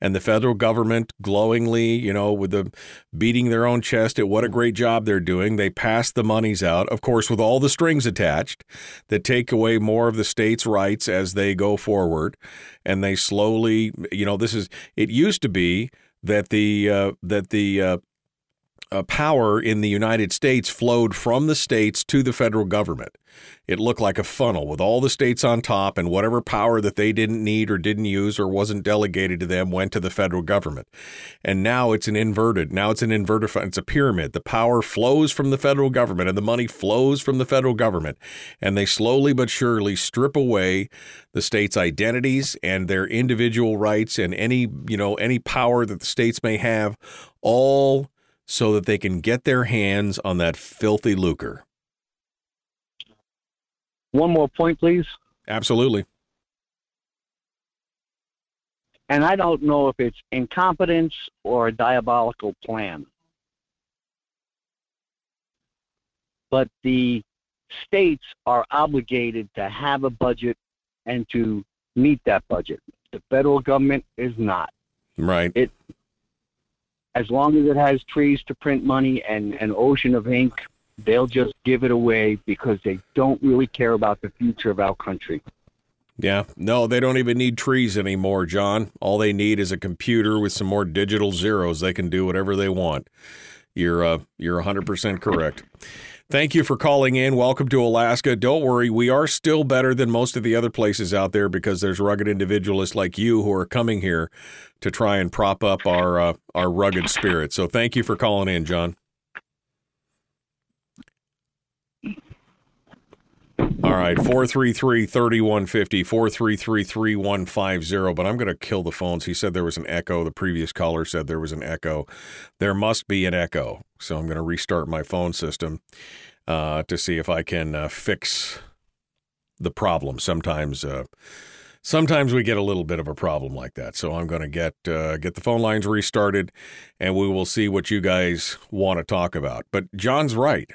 And the federal government glowingly, you know, with the beating their own chest at what a great job they're doing. They pass the monies out, of course, with all the strings attached that take away more of the states' rights as they go forward. And they slowly, you know, this is it used to be that the uh, that the uh, uh, power in the United States flowed from the states to the federal government. It looked like a funnel with all the states on top, and whatever power that they didn't need or didn't use or wasn't delegated to them went to the federal government. And now it's an inverted. Now it's an inverted. It's a pyramid. The power flows from the federal government, and the money flows from the federal government. And they slowly but surely strip away the states' identities and their individual rights and any you know any power that the states may have, all so that they can get their hands on that filthy lucre. one more point, please. Absolutely. And I don't know if it's incompetence or a diabolical plan. But the states are obligated to have a budget and to meet that budget. The federal government is not. Right. It as long as it has trees to print money and an ocean of ink, they'll just give it away because they don't really care about the future of our country. Yeah, no, they don't even need trees anymore, John. All they need is a computer with some more digital zeros. They can do whatever they want. You're uh, you're 100% correct. Thank you for calling in. Welcome to Alaska. Don't worry, we are still better than most of the other places out there because there's rugged individualists like you who are coming here to try and prop up our uh, our rugged spirit. So thank you for calling in, John. All right, 433 3150, 433 3150. But I'm going to kill the phones. He said there was an echo. The previous caller said there was an echo. There must be an echo. So I'm going to restart my phone system uh, to see if I can uh, fix the problem. Sometimes. Uh, sometimes we get a little bit of a problem like that. So I'm going to get uh, get the phone lines restarted, and we will see what you guys want to talk about. But John's right.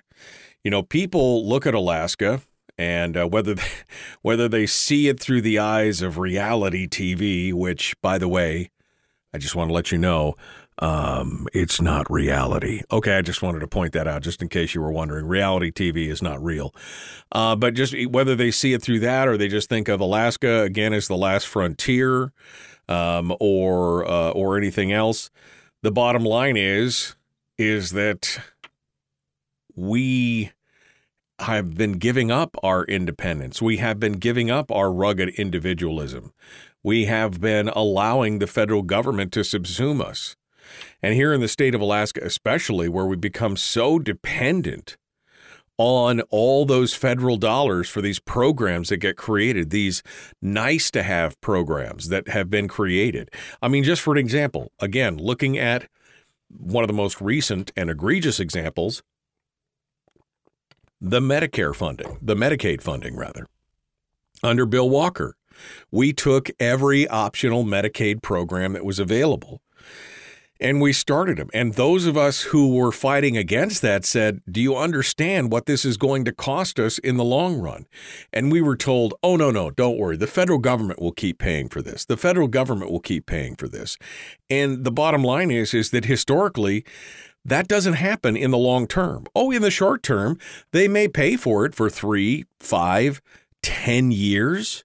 You know, people look at Alaska and uh, whether they, whether they see it through the eyes of reality TV, which, by the way, I just want to let you know, um, it's not reality. Okay, I just wanted to point that out, just in case you were wondering. Reality TV is not real, uh, but just whether they see it through that or they just think of Alaska again as the last frontier, um, or uh, or anything else. The bottom line is is that we have been giving up our independence. We have been giving up our rugged individualism. We have been allowing the federal government to subsume us. And here in the state of Alaska, especially, where we become so dependent on all those federal dollars for these programs that get created, these nice to have programs that have been created. I mean, just for an example, again, looking at one of the most recent and egregious examples the Medicare funding, the Medicaid funding, rather. Under Bill Walker, we took every optional Medicaid program that was available and we started them. And those of us who were fighting against that said, Do you understand what this is going to cost us in the long run? And we were told, Oh, no, no, don't worry. The federal government will keep paying for this. The federal government will keep paying for this. And the bottom line is, is that historically, that doesn't happen in the long term. Oh, in the short term, they may pay for it for three, five, ten years.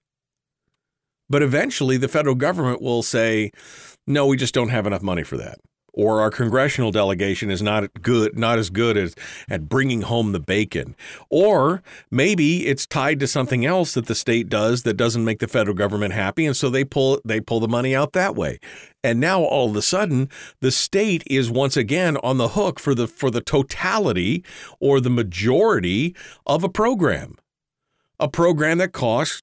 But eventually, the federal government will say, no, we just don't have enough money for that or our congressional delegation is not good, not as good as at bringing home the bacon, or maybe it's tied to something else that the state does that doesn't make the federal government happy, and so they pull they pull the money out that way. And now all of a sudden, the state is once again on the hook for the for the totality or the majority of a program, a program that costs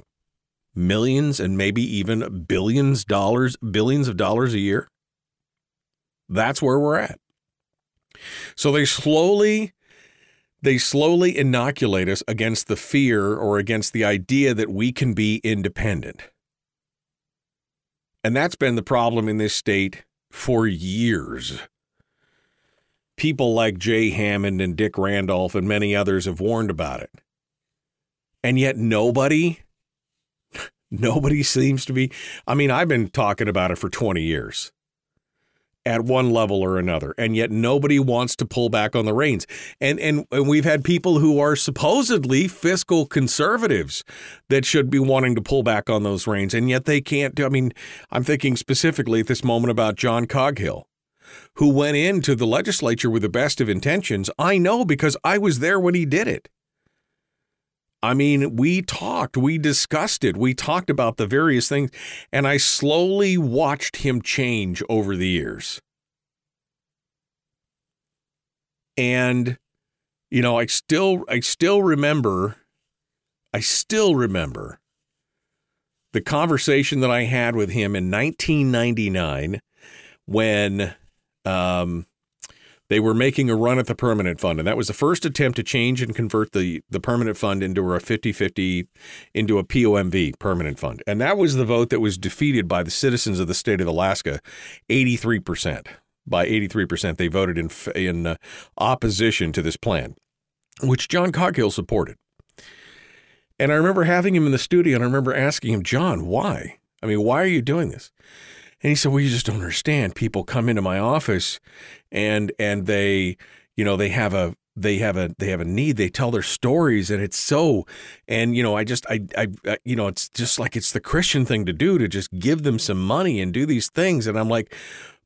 millions and maybe even billions dollars billions of dollars a year that's where we're at. So they slowly they slowly inoculate us against the fear or against the idea that we can be independent. And that's been the problem in this state for years. People like Jay Hammond and Dick Randolph and many others have warned about it. And yet nobody nobody seems to be I mean, I've been talking about it for 20 years at one level or another and yet nobody wants to pull back on the reins. And, and and we've had people who are supposedly fiscal conservatives that should be wanting to pull back on those reins and yet they can't do i mean i'm thinking specifically at this moment about john coghill who went into the legislature with the best of intentions i know because i was there when he did it I mean, we talked, we discussed it, we talked about the various things, and I slowly watched him change over the years. And you know, I still I still remember I still remember the conversation that I had with him in 1999 when um, They were making a run at the permanent fund, and that was the first attempt to change and convert the, the permanent fund into a 50 50 into a POMV permanent fund. And that was the vote that was defeated by the citizens of the state of Alaska 83%. By 83%, they voted in, in uh, opposition to this plan, which John Coghill supported. And I remember having him in the studio, and I remember asking him, John, why? I mean, why are you doing this? And he said, "Well, you just don't understand. People come into my office, and and they, you know, they have a they have a they have a need. They tell their stories, and it's so. And you know, I just I I you know, it's just like it's the Christian thing to do to just give them some money and do these things. And I'm like,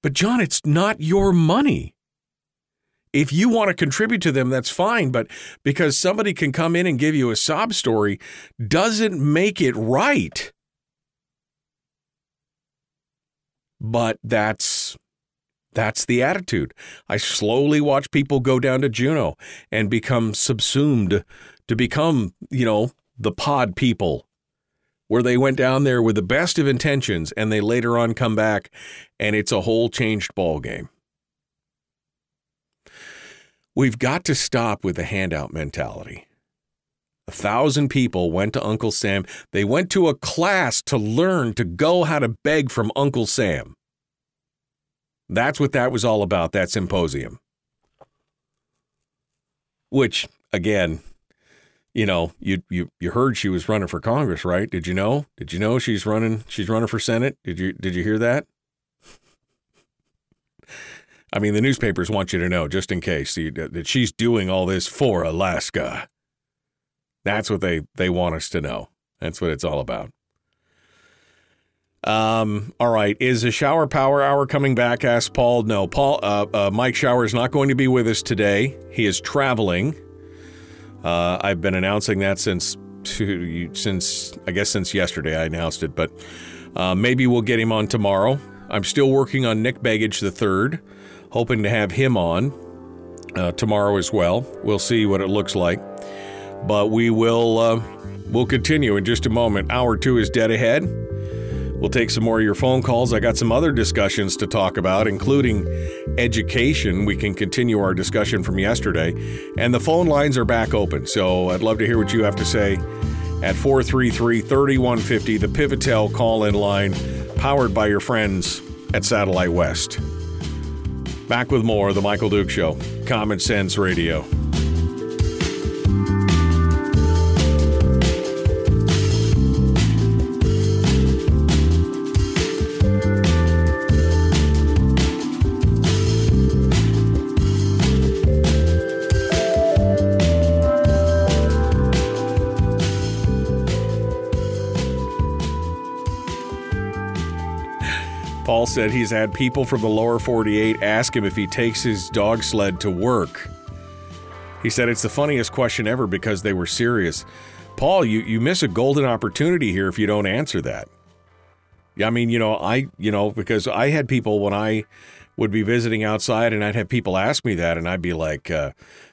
but John, it's not your money. If you want to contribute to them, that's fine. But because somebody can come in and give you a sob story, doesn't make it right. But that's that's the attitude. I slowly watch people go down to Juneau and become subsumed to become, you know, the pod people where they went down there with the best of intentions and they later on come back and it's a whole changed ball game. We've got to stop with the handout mentality. A thousand people went to Uncle Sam. They went to a class to learn to go how to beg from Uncle Sam. That's what that was all about, that symposium. Which, again, you know, you you you heard she was running for Congress, right? Did you know? Did you know she's running she's running for Senate? Did you did you hear that? I mean, the newspapers want you to know, just in case, that she's doing all this for Alaska. That's what they they want us to know. That's what it's all about. Um, all right. Is a shower power hour coming back? asked Paul. No, Paul. Uh, uh, Mike Shower is not going to be with us today. He is traveling. Uh, I've been announcing that since to, since I guess since yesterday. I announced it, but uh, maybe we'll get him on tomorrow. I'm still working on Nick Begich the third, hoping to have him on uh, tomorrow as well. We'll see what it looks like, but we will uh, we'll continue in just a moment. Hour two is dead ahead. We'll take some more of your phone calls. I got some other discussions to talk about, including education. We can continue our discussion from yesterday. And the phone lines are back open. So I'd love to hear what you have to say at 433 3150, the Pivotel call in line, powered by your friends at Satellite West. Back with more of The Michael Duke Show, Common Sense Radio. Paul said he's had people from the lower 48 ask him if he takes his dog sled to work. He said it's the funniest question ever because they were serious. Paul, you, you miss a golden opportunity here if you don't answer that. Yeah, I mean, you know, I, you know, because I had people when I would be visiting outside and I'd have people ask me that and I'd be like, uh,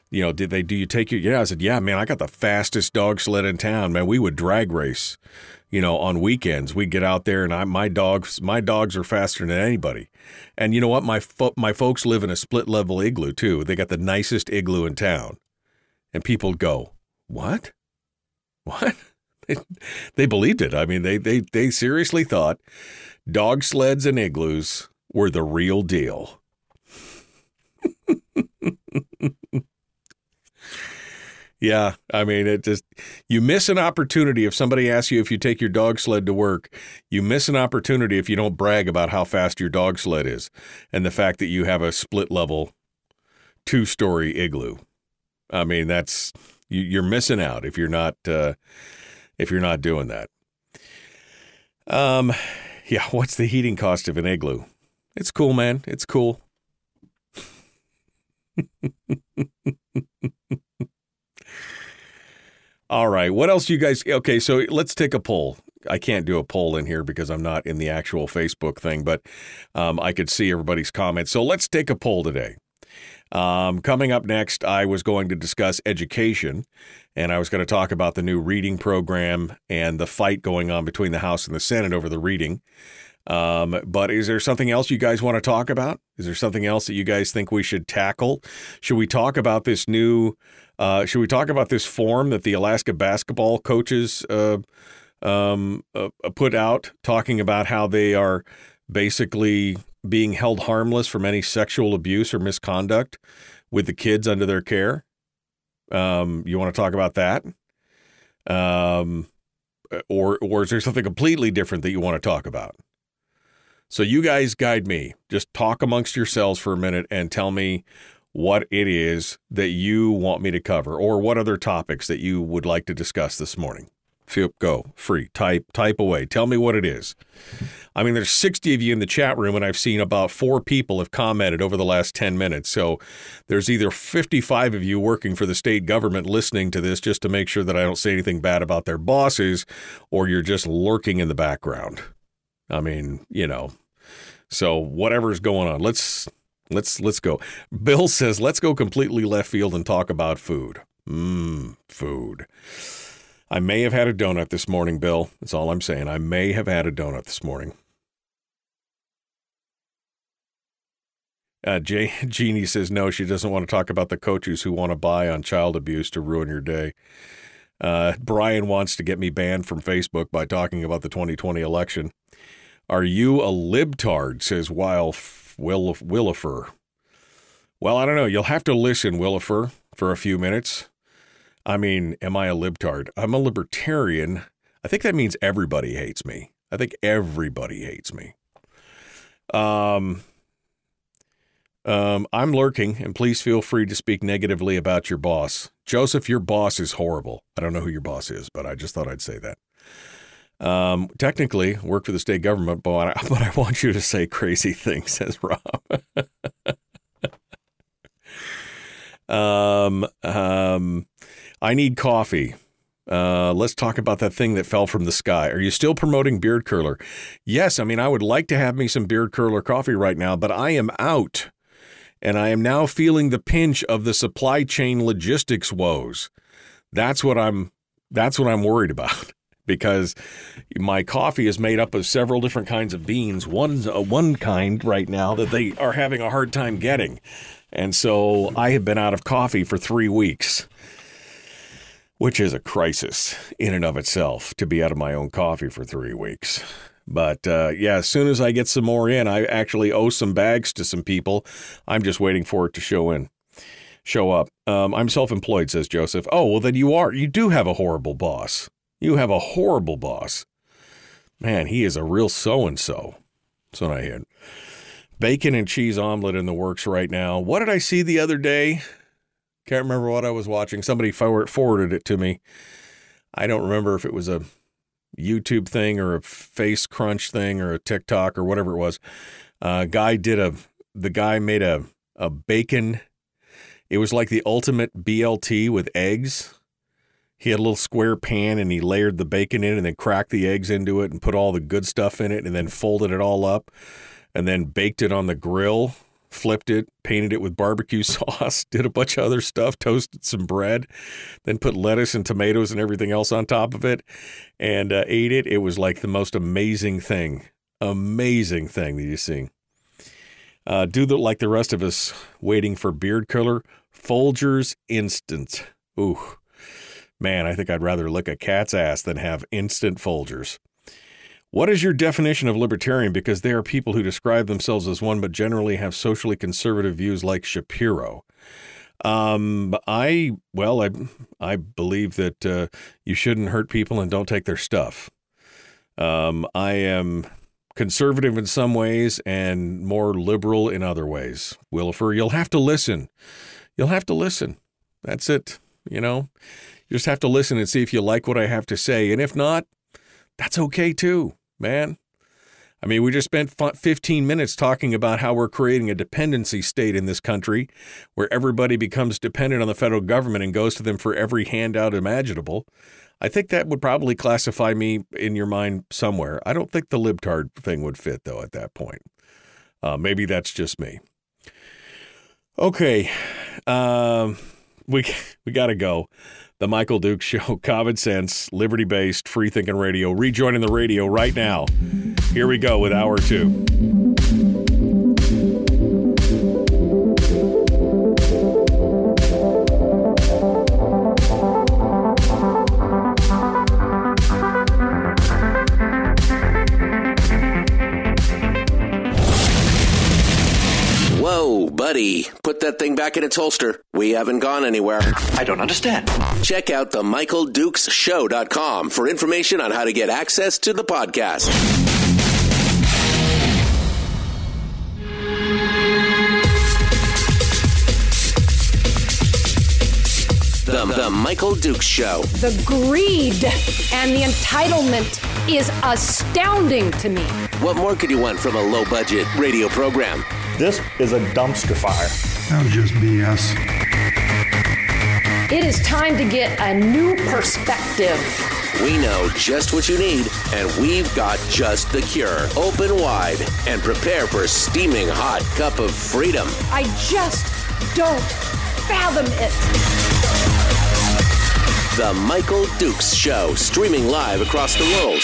you know, did they, do you take your, yeah, I said, yeah, man, I got the fastest dog sled in town, man. We would drag race you know, on weekends we get out there and I my dogs my dogs are faster than anybody. And you know what? My fo- my folks live in a split level igloo too. They got the nicest igloo in town. And people go, "What? What?" they, they believed it. I mean, they they they seriously thought dog sleds and igloos were the real deal. Yeah, I mean, it just you miss an opportunity if somebody asks you if you take your dog sled to work. You miss an opportunity if you don't brag about how fast your dog sled is and the fact that you have a split level two story igloo. I mean, that's you, are missing out if you're not uh, if you're not doing that. Um, yeah, what's the heating cost of an igloo? It's cool, man. It's cool. All right. What else you guys? Okay, so let's take a poll. I can't do a poll in here because I'm not in the actual Facebook thing, but um, I could see everybody's comments. So let's take a poll today. Um, coming up next, I was going to discuss education, and I was going to talk about the new reading program and the fight going on between the House and the Senate over the reading. Um, but is there something else you guys want to talk about? Is there something else that you guys think we should tackle? Should we talk about this new? Uh, should we talk about this form that the Alaska basketball coaches uh, um, uh, put out, talking about how they are basically being held harmless from any sexual abuse or misconduct with the kids under their care? Um, you want to talk about that? Um, or or is there something completely different that you want to talk about? So you guys guide me. Just talk amongst yourselves for a minute and tell me what it is that you want me to cover or what other topics that you would like to discuss this morning. Feel, go free type type away tell me what it is i mean there's 60 of you in the chat room and i've seen about four people have commented over the last 10 minutes so there's either 55 of you working for the state government listening to this just to make sure that i don't say anything bad about their bosses or you're just lurking in the background i mean you know so whatever's going on let's let's let's go bill says let's go completely left field and talk about food mmm food I may have had a donut this morning, Bill. That's all I'm saying. I may have had a donut this morning. Uh, Jay, Jeannie says no, she doesn't want to talk about the coaches who want to buy on child abuse to ruin your day. Uh, Brian wants to get me banned from Facebook by talking about the 2020 election. Are you a libtard? Says Weil Will Willifer. Well, I don't know. You'll have to listen, Willifer, for a few minutes. I mean, am I a libtard? I'm a libertarian. I think that means everybody hates me. I think everybody hates me. Um, um, I'm lurking, and please feel free to speak negatively about your boss. Joseph, your boss is horrible. I don't know who your boss is, but I just thought I'd say that. Um, technically, work for the state government, but I, but I want you to say crazy things, says Rob. um, um, I need coffee. Uh, let's talk about that thing that fell from the sky. Are you still promoting beard curler? Yes. I mean, I would like to have me some beard curler coffee right now, but I am out. And I am now feeling the pinch of the supply chain logistics woes. That's what I'm that's what I'm worried about because my coffee is made up of several different kinds of beans. One's uh, one kind right now that they are having a hard time getting. And so I have been out of coffee for 3 weeks which is a crisis in and of itself to be out of my own coffee for three weeks. But uh, yeah, as soon as I get some more in, I actually owe some bags to some people. I'm just waiting for it to show in, show up. Um, I'm self-employed, says Joseph. Oh well, then you are. You do have a horrible boss. You have a horrible boss. Man, he is a real so and so. That's what I hear. Bacon and cheese omelet in the works right now. What did I see the other day? Can't remember what I was watching. Somebody forward, forwarded it to me. I don't remember if it was a YouTube thing or a Face Crunch thing or a TikTok or whatever it was. Uh, guy did a. The guy made a a bacon. It was like the ultimate BLT with eggs. He had a little square pan and he layered the bacon in and then cracked the eggs into it and put all the good stuff in it and then folded it all up and then baked it on the grill flipped it, painted it with barbecue sauce, did a bunch of other stuff, toasted some bread, then put lettuce and tomatoes and everything else on top of it, and uh, ate it. It was like the most amazing thing, amazing thing that you see. Uh, do the like the rest of us waiting for beard color. Folgers instant. Ooh, man, I think I'd rather lick a cat's ass than have instant Folgers. What is your definition of libertarian? Because there are people who describe themselves as one, but generally have socially conservative views like Shapiro. Um, I well, I I believe that uh, you shouldn't hurt people and don't take their stuff. Um, I am conservative in some ways and more liberal in other ways. Wilfer, you'll have to listen. You'll have to listen. That's it. You know, you just have to listen and see if you like what I have to say, and if not, that's okay too man. I mean, we just spent 15 minutes talking about how we're creating a dependency state in this country where everybody becomes dependent on the federal government and goes to them for every handout imaginable. I think that would probably classify me in your mind somewhere. I don't think the libtard thing would fit, though, at that point. Uh, maybe that's just me. Okay. Um, we, we got to go. The Michael Duke Show, common sense, liberty based, free thinking radio. Rejoining the radio right now Here we go with hour two. Whoa, buddy. Put that thing back in its holster. We haven't gone anywhere. I don't understand. Check out the Michael Dukes MichaelDukesShow.com for information on how to get access to the podcast. The, the Michael Dukes Show. The greed and the entitlement is astounding to me. What more could you want from a low budget radio program? This is a dumpster fire. That was just BS. It is time to get a new perspective. We know just what you need, and we've got just the cure. Open wide and prepare for a steaming hot cup of freedom. I just don't fathom it. The Michael Dukes Show, streaming live across the world.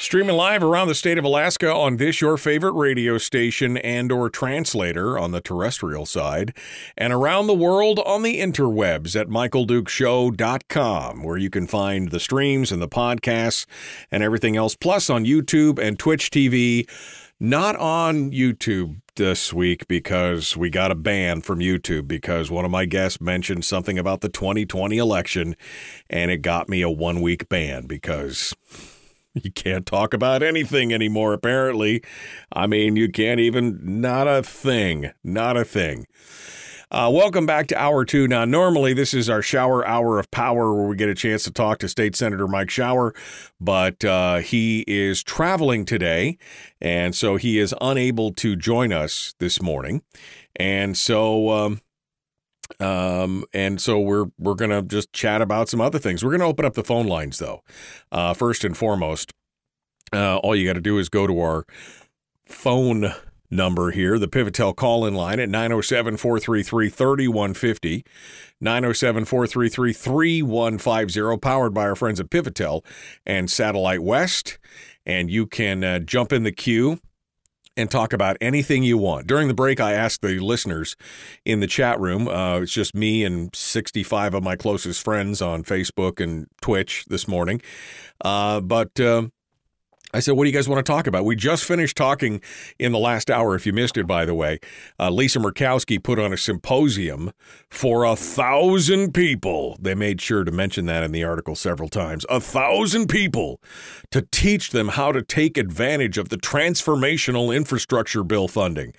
Streaming live around the state of Alaska on this your favorite radio station and or translator on the terrestrial side and around the world on the interwebs at michaeldukeshow.com where you can find the streams and the podcasts and everything else plus on YouTube and Twitch TV not on YouTube this week because we got a ban from YouTube because one of my guests mentioned something about the 2020 election and it got me a one week ban because you can't talk about anything anymore, apparently. I mean, you can't even, not a thing, not a thing. Uh, welcome back to Hour Two. Now, normally this is our shower hour of power where we get a chance to talk to State Senator Mike Shower, but uh, he is traveling today, and so he is unable to join us this morning. And so, um, um, and so we're we're gonna just chat about some other things. We're gonna open up the phone lines though. Uh, first and foremost, uh, all you got to do is go to our phone number here, the Pivotel call in line at 907 433 3150. 907 433 3150, powered by our friends at Pivotel and Satellite West. And you can uh, jump in the queue and talk about anything you want. During the break, I asked the listeners in the chat room, uh, it's just me and 65 of my closest friends on Facebook and Twitch this morning. Uh, but. Uh, I said, What do you guys want to talk about? We just finished talking in the last hour. If you missed it, by the way, uh, Lisa Murkowski put on a symposium for a thousand people. They made sure to mention that in the article several times. A thousand people to teach them how to take advantage of the transformational infrastructure bill funding.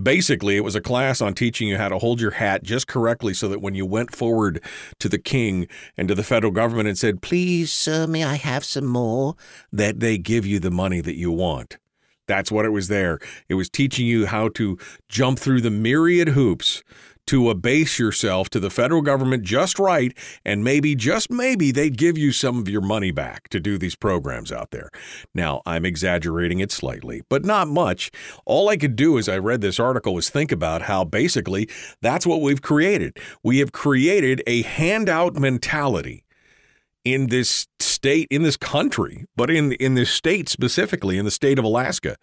Basically, it was a class on teaching you how to hold your hat just correctly so that when you went forward to the king and to the federal government and said, Please, sir, may I have some more? that they give you the money that you want. That's what it was there. It was teaching you how to jump through the myriad hoops to abase yourself to the federal government just right, and maybe, just maybe, they'd give you some of your money back to do these programs out there. Now, I'm exaggerating it slightly, but not much. All I could do as I read this article was think about how basically that's what we've created. We have created a handout mentality in this state, in this country, but in in this state specifically, in the state of Alaska.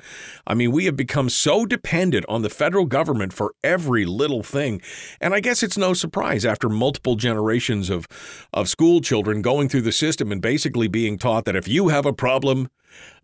I mean, we have become so dependent on the federal government for every little thing, and I guess it's no surprise after multiple generations of of school children going through the system and basically being taught that if you have a problem,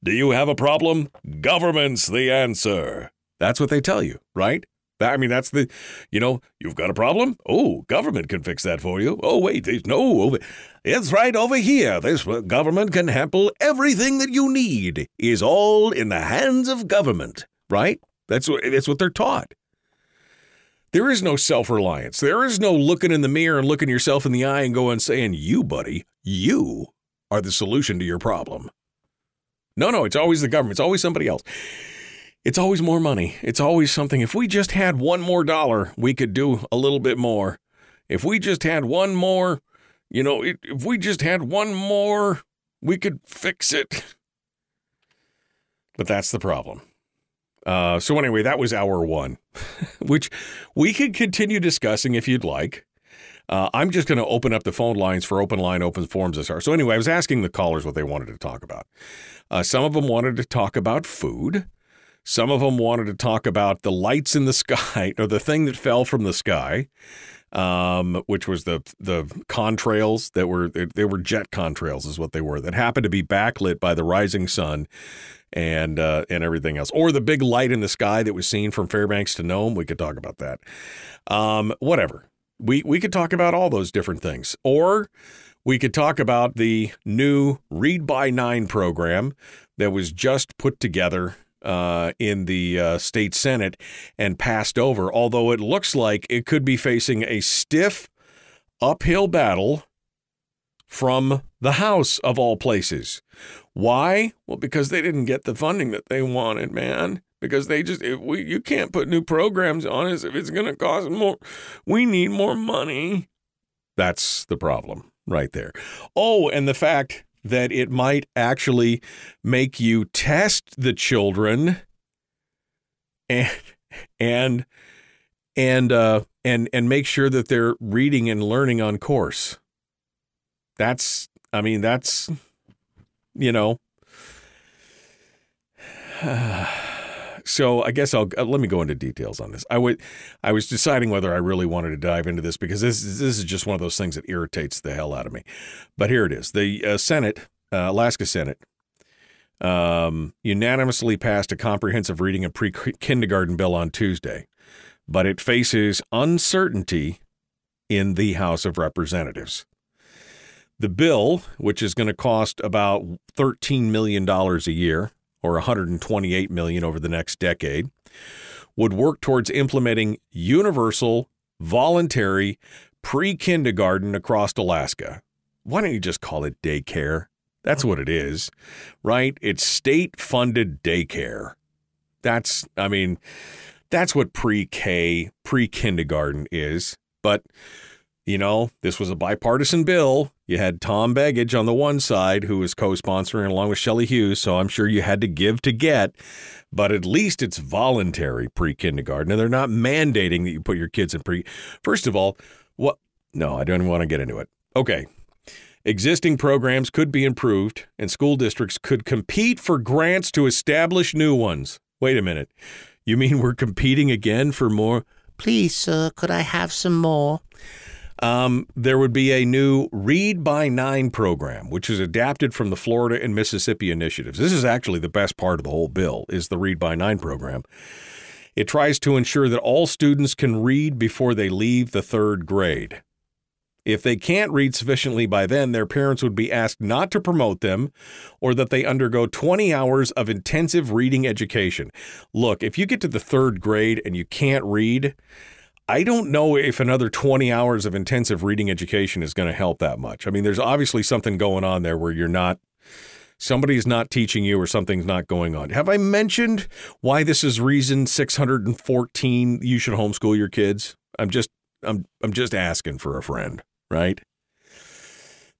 do you have a problem? Government's the answer. That's what they tell you, right? I mean, that's the, you know, you've got a problem. Oh, government can fix that for you. Oh, wait, there's no over. It's right over here. This uh, government can handle everything that you need. Is all in the hands of government, right? That's what that's what they're taught. There is no self-reliance. There is no looking in the mirror and looking yourself in the eye and going saying, "You, buddy, you are the solution to your problem." No, no, it's always the government. It's always somebody else it's always more money. It's always something. If we just had one more dollar, we could do a little bit more. If we just had one more, you know, if we just had one more, we could fix it. But that's the problem. Uh, so, anyway, that was hour one, which we could continue discussing if you'd like. Uh, I'm just going to open up the phone lines for open line, open forums this hour. So, anyway, I was asking the callers what they wanted to talk about. Uh, some of them wanted to talk about food. Some of them wanted to talk about the lights in the sky or the thing that fell from the sky, um, which was the the contrails that were they, they were jet contrails is what they were that happened to be backlit by the rising sun and uh, and everything else, or the big light in the sky that was seen from Fairbanks to Nome. We could talk about that. Um, whatever. We we could talk about all those different things, or we could talk about the new Read by Nine program that was just put together uh, in the uh, state senate and passed over. Although it looks like it could be facing a stiff uphill battle from the House of all places. Why? Well, because they didn't get the funding that they wanted, man. Because they just—if we you can't put new programs on us if it's going to cost more. We need more money. That's the problem right there. Oh, and the fact that it might actually make you test the children and and and uh and and make sure that they're reading and learning on course. That's I mean that's you know. so I guess I'll uh, let me go into details on this. I would, I was deciding whether I really wanted to dive into this because this this is just one of those things that irritates the hell out of me. But here it is: the uh, Senate, uh, Alaska Senate, um, unanimously passed a comprehensive reading and pre-kindergarten bill on Tuesday, but it faces uncertainty in the House of Representatives. The bill, which is going to cost about $13 million a year or 128 million over the next decade, would work towards implementing universal, voluntary pre-kindergarten across Alaska. Why don't you just call it daycare? That's what it is, right? It's state-funded daycare. That's I mean, that's what pre-K, pre-kindergarten is. But you know, this was a bipartisan bill. You had Tom Begich on the one side, who was co sponsoring along with Shelley Hughes. So I'm sure you had to give to get, but at least it's voluntary pre kindergarten. And they're not mandating that you put your kids in pre. First of all, what? No, I don't want to get into it. Okay. Existing programs could be improved, and school districts could compete for grants to establish new ones. Wait a minute. You mean we're competing again for more? Please, sir, could I have some more? Um, there would be a new Read by Nine program, which is adapted from the Florida and Mississippi initiatives. This is actually the best part of the whole bill is the Read by Nine program. It tries to ensure that all students can read before they leave the third grade. If they can't read sufficiently by then, their parents would be asked not to promote them or that they undergo 20 hours of intensive reading education. Look, if you get to the third grade and you can't read, I don't know if another 20 hours of intensive reading education is going to help that much. I mean, there's obviously something going on there where you're not somebody's not teaching you or something's not going on. Have I mentioned why this is reason 614 you should homeschool your kids? I'm just I'm I'm just asking for a friend, right?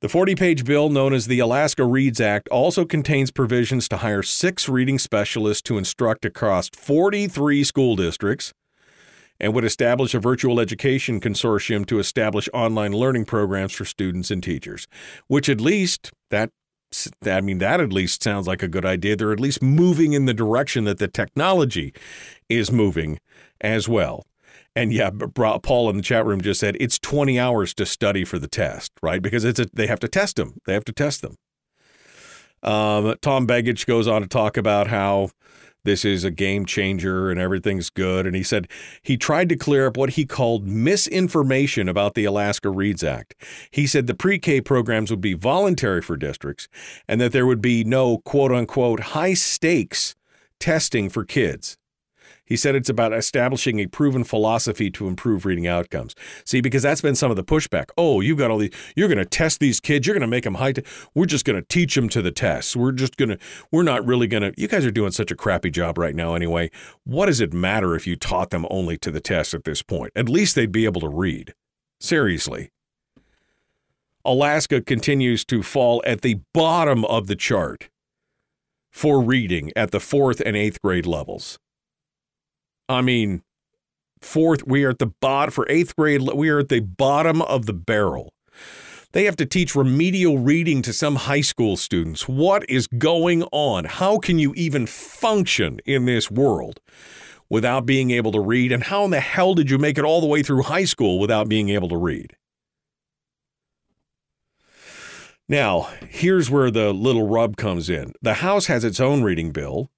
The 40 page bill, known as the Alaska Reads Act, also contains provisions to hire six reading specialists to instruct across 43 school districts and would establish a virtual education consortium to establish online learning programs for students and teachers, which at least that I mean, that at least sounds like a good idea. They're at least moving in the direction that the technology is moving as well. And yeah, Paul in the chat room just said it's 20 hours to study for the test, right? Because it's a, they have to test them. They have to test them. Um, Tom Begich goes on to talk about how this is a game changer and everything's good. And he said he tried to clear up what he called misinformation about the Alaska Reads Act. He said the pre K programs would be voluntary for districts and that there would be no quote unquote high stakes testing for kids. He said it's about establishing a proven philosophy to improve reading outcomes. See, because that's been some of the pushback. Oh, you've got all these, you're going to test these kids, you're going to make them high. T- we're just going to teach them to the tests. We're just going to, we're not really going to, you guys are doing such a crappy job right now anyway. What does it matter if you taught them only to the test at this point? At least they'd be able to read. Seriously. Alaska continues to fall at the bottom of the chart for reading at the fourth and eighth grade levels. I mean, fourth. We are at the bottom for eighth grade. We are at the bottom of the barrel. They have to teach remedial reading to some high school students. What is going on? How can you even function in this world without being able to read? And how in the hell did you make it all the way through high school without being able to read? Now, here's where the little rub comes in. The House has its own reading bill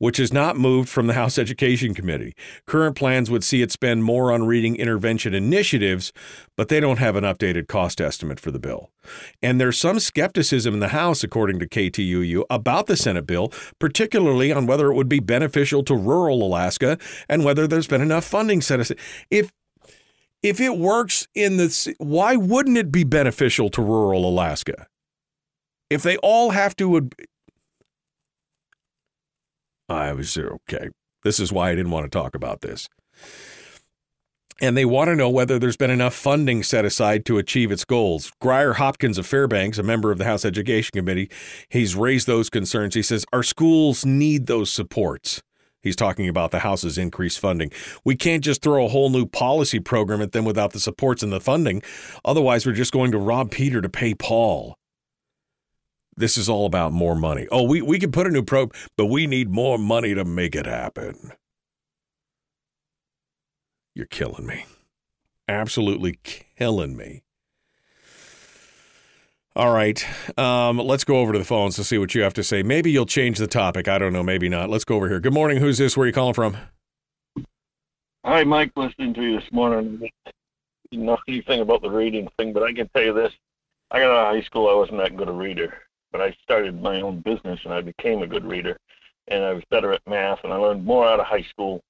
which is not moved from the House Education Committee. Current plans would see it spend more on reading intervention initiatives, but they don't have an updated cost estimate for the bill. And there's some skepticism in the House, according to KTUU, about the Senate bill, particularly on whether it would be beneficial to rural Alaska and whether there's been enough funding set aside. If if it works in the why wouldn't it be beneficial to rural Alaska? If they all have to I was okay. This is why I didn't want to talk about this. And they want to know whether there's been enough funding set aside to achieve its goals. Grier Hopkins of Fairbanks, a member of the House Education Committee, he's raised those concerns. He says our schools need those supports. He's talking about the House's increased funding. We can't just throw a whole new policy program at them without the supports and the funding. Otherwise, we're just going to rob Peter to pay Paul. This is all about more money. Oh, we, we can put a new probe, but we need more money to make it happen. You're killing me. Absolutely killing me. All right. Um, let's go over to the phones to see what you have to say. Maybe you'll change the topic. I don't know. Maybe not. Let's go over here. Good morning. Who's this? Where are you calling from? Hi, Mike. Listening to you this morning. You know anything about the reading thing, but I can tell you this. I got out of high school. I wasn't that good a reader but I started my own business and I became a good reader and I was better at math and I learned more out of high school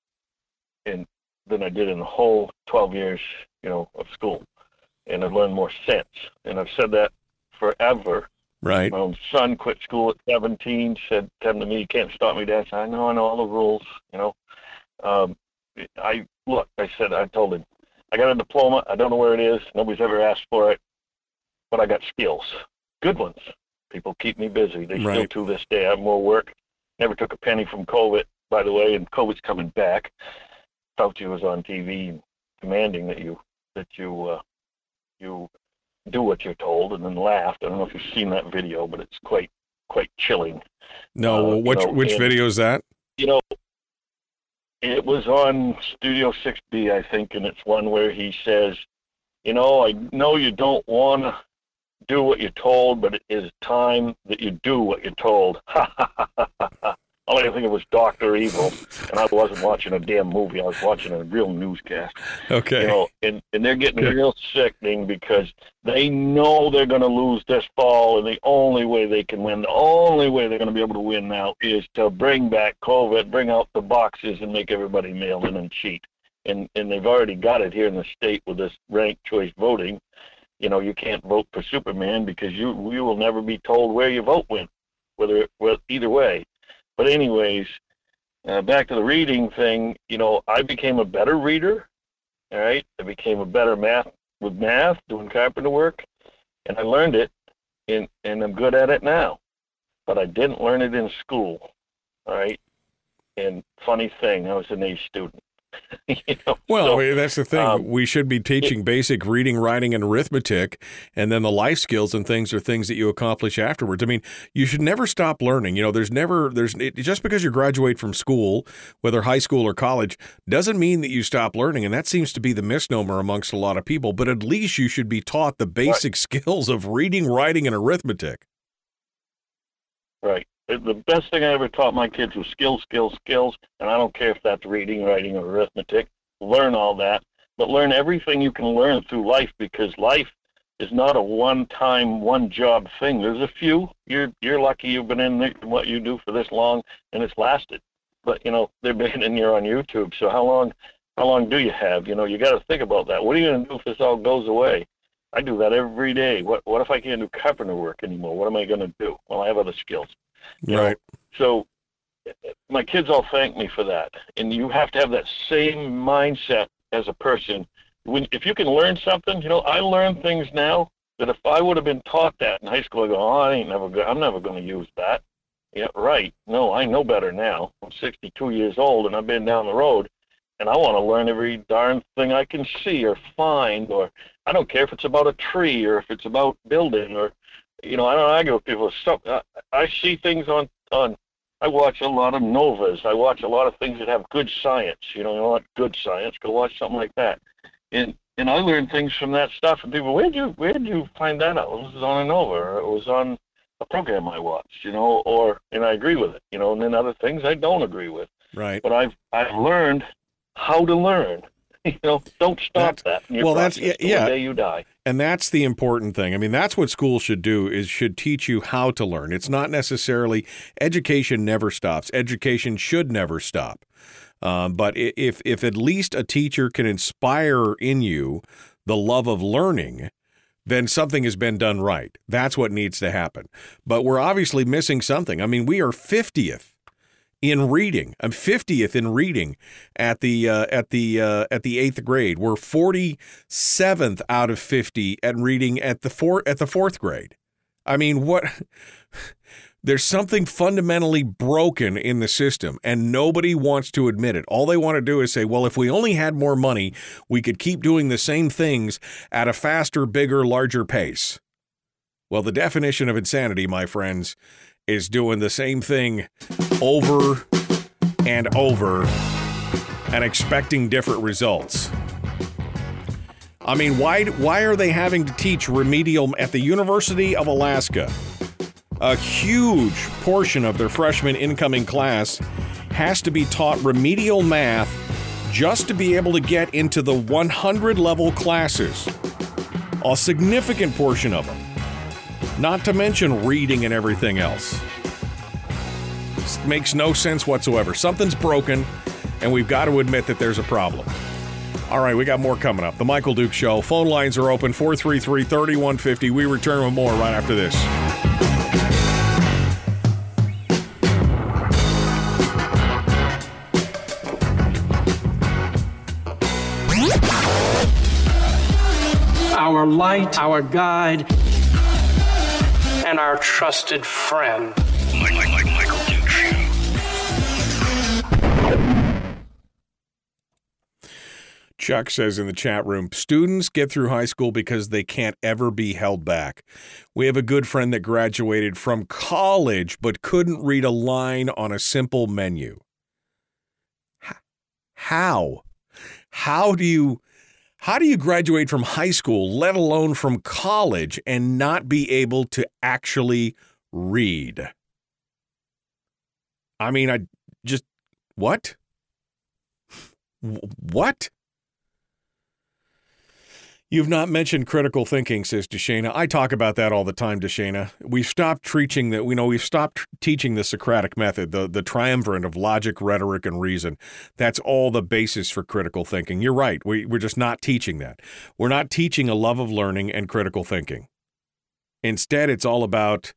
in, than I did in the whole 12 years, you know, of school. And I've learned more sense. And I've said that forever. Right. My own son quit school at 17, said, come to me, you can't stop me, Dad. I said, I know, I know all the rules, you know. Um, I, look, I said, I told him, I got a diploma. I don't know where it is. Nobody's ever asked for it, but I got skills, good ones. People keep me busy. They right. still to this day have more work. Never took a penny from COVID, by the way, and COVID's coming back. Fauci was on TV demanding that you that you uh, you do what you're told, and then laughed. I don't know if you've seen that video, but it's quite quite chilling. No, uh, which you know, which video is that? You know, it was on Studio 6B, I think, and it's one where he says, "You know, I know you don't want to do what you're told, but it is time that you do what you're told. All I think it was Doctor Evil, and I wasn't watching a damn movie. I was watching a real newscast. Okay. You know, and, and they're getting real sickening because they know they're going to lose this fall, and the only way they can win, the only way they're going to be able to win now is to bring back COVID, bring out the boxes, and make everybody mail in and cheat. And and they've already got it here in the state with this ranked choice voting you know, you can't vote for Superman because you you will never be told where your vote went, whether it, well either way. But anyways, uh, back to the reading thing. You know, I became a better reader. All right, I became a better math with math, doing carpenter work, and I learned it, and and I'm good at it now. But I didn't learn it in school. All right, and funny thing, I was an A student. you know? Well, so, I mean, that's the thing. Um, we should be teaching it, basic reading, writing, and arithmetic, and then the life skills and things are things that you accomplish afterwards. I mean, you should never stop learning. You know, there's never there's it, just because you graduate from school, whether high school or college, doesn't mean that you stop learning, and that seems to be the misnomer amongst a lot of people. But at least you should be taught the basic right. skills of reading, writing, and arithmetic. Right the best thing I ever taught my kids was skills, skills, skills. And I don't care if that's reading, writing, or arithmetic. Learn all that, but learn everything you can learn through life because life is not a one-time, one-job thing. There's a few. You're you're lucky you've been in what you do for this long and it's lasted. But you know they're been in here on YouTube. So how long? How long do you have? You know you got to think about that. What are you going to do if this all goes away? I do that every day. What what if I can't do carpenter work anymore? What am I going to do? Well, I have other skills. Right. Know? So my kids all thank me for that. And you have to have that same mindset as a person. When if you can learn something, you know, I learn things now that if I would have been taught that in high school, I go, oh, I ain't never, go- I'm never going to use that. Yeah, right. No, I know better now. I'm 62 years old and I've been down the road, and I want to learn every darn thing I can see or find, or I don't care if it's about a tree or if it's about building or, you know, I don't argue with people. Stuff I, I see things on on. I watch a lot of novas. I watch a lot of things that have good science. You know, you want good science? Go watch something like that. And and I learn things from that stuff. And people, where'd you where'd you find that out? It was on a nova. Or it was on a program I watched. You know, or and I agree with it. You know, and then other things I don't agree with. Right. But I've I've learned how to learn. You know, don't stop That's- that. well, that's- yeah, yeah. The day you die. And that's the important thing. I mean, that's what school should do is should teach you how to learn. It's not necessarily education never stops. Education should never stop. Um, but if if at least a teacher can inspire in you the love of learning, then something has been done right. That's what needs to happen. But we're obviously missing something. I mean, we are 50th in reading. I'm 50th in reading at the uh, at the uh, at the 8th grade. We're 47th out of 50 at reading at the four at the 4th grade. I mean, what there's something fundamentally broken in the system and nobody wants to admit it. All they want to do is say, "Well, if we only had more money, we could keep doing the same things at a faster, bigger, larger pace." Well, the definition of insanity, my friends, is doing the same thing over and over and expecting different results. I mean, why why are they having to teach remedial at the University of Alaska? A huge portion of their freshman incoming class has to be taught remedial math just to be able to get into the 100 level classes. A significant portion of them. Not to mention reading and everything else. This makes no sense whatsoever. Something's broken, and we've got to admit that there's a problem. All right, we got more coming up. The Michael Duke Show. Phone lines are open 433 3150. We return with more right after this. our light, our guide, and our trusted friend. Chuck says in the chat room students get through high school because they can't ever be held back. We have a good friend that graduated from college but couldn't read a line on a simple menu. How? How do you how do you graduate from high school, let alone from college, and not be able to actually read? I mean, I just what? What? You've not mentioned critical thinking, says Deshana. I talk about that all the time, Deshana. We've stopped teaching that. We know we've stopped teaching the Socratic method, the the triumvirate of logic, rhetoric, and reason. That's all the basis for critical thinking. You're right. We we're just not teaching that. We're not teaching a love of learning and critical thinking. Instead, it's all about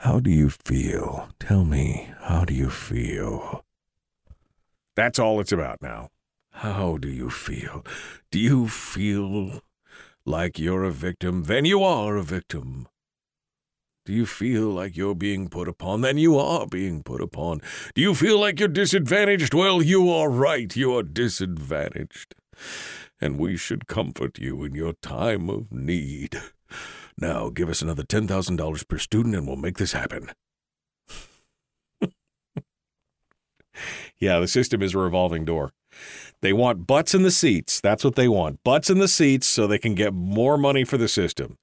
how do you feel? Tell me, how do you feel? That's all it's about now. How do you feel? Do you feel like you're a victim? Then you are a victim. Do you feel like you're being put upon? Then you are being put upon. Do you feel like you're disadvantaged? Well, you are right. You are disadvantaged. And we should comfort you in your time of need. Now, give us another $10,000 per student and we'll make this happen. yeah, the system is a revolving door. They want butts in the seats. That's what they want. Butts in the seats so they can get more money for the system.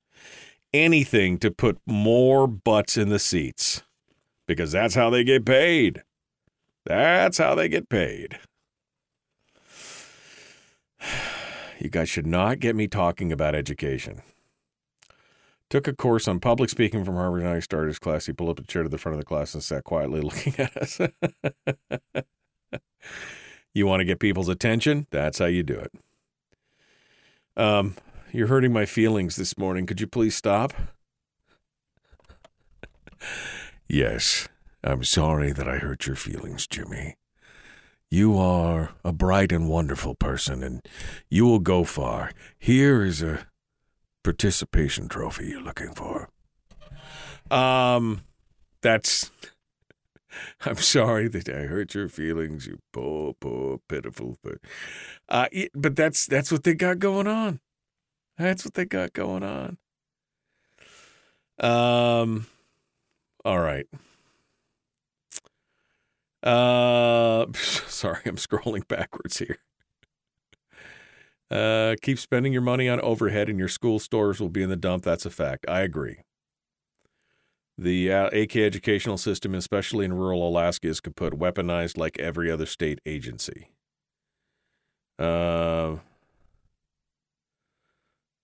Anything to put more butts in the seats because that's how they get paid. That's how they get paid. You guys should not get me talking about education. Took a course on public speaking from Harvard and I started his class. He pulled up a chair to the front of the class and sat quietly looking at us. You want to get people's attention? That's how you do it. Um, you're hurting my feelings this morning. Could you please stop? yes, I'm sorry that I hurt your feelings, Jimmy. You are a bright and wonderful person, and you will go far. Here is a participation trophy you're looking for. Um, that's I'm sorry that I hurt your feelings, you poor, poor, pitiful. But, uh, but that's that's what they got going on. That's what they got going on. Um, all right. Uh, sorry, I'm scrolling backwards here. Uh, keep spending your money on overhead, and your school stores will be in the dump. That's a fact. I agree. The uh, AK educational system, especially in rural Alaska, is kaput, weaponized like every other state agency. Uh,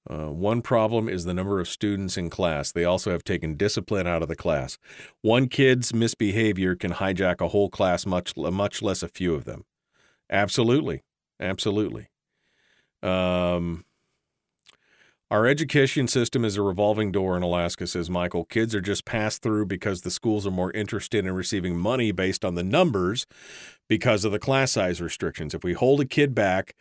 uh, one problem is the number of students in class. They also have taken discipline out of the class. One kid's misbehavior can hijack a whole class, much much less a few of them. Absolutely, absolutely. Um, our education system is a revolving door in Alaska, says Michael. Kids are just passed through because the schools are more interested in receiving money based on the numbers because of the class size restrictions. If we hold a kid back,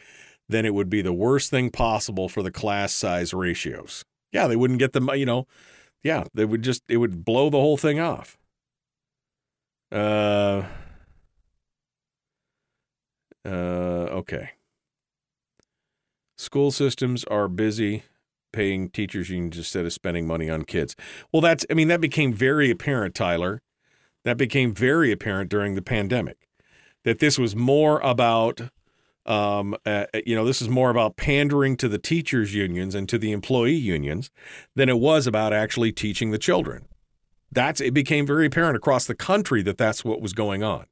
then it would be the worst thing possible for the class size ratios. Yeah, they wouldn't get the, you know, yeah, they would just, it would blow the whole thing off. Uh, uh, okay. School systems are busy paying teachers unions instead of spending money on kids. Well, that's, I mean, that became very apparent, Tyler. That became very apparent during the pandemic that this was more about, um, uh, you know, this is more about pandering to the teachers' unions and to the employee unions than it was about actually teaching the children. That's, it became very apparent across the country that that's what was going on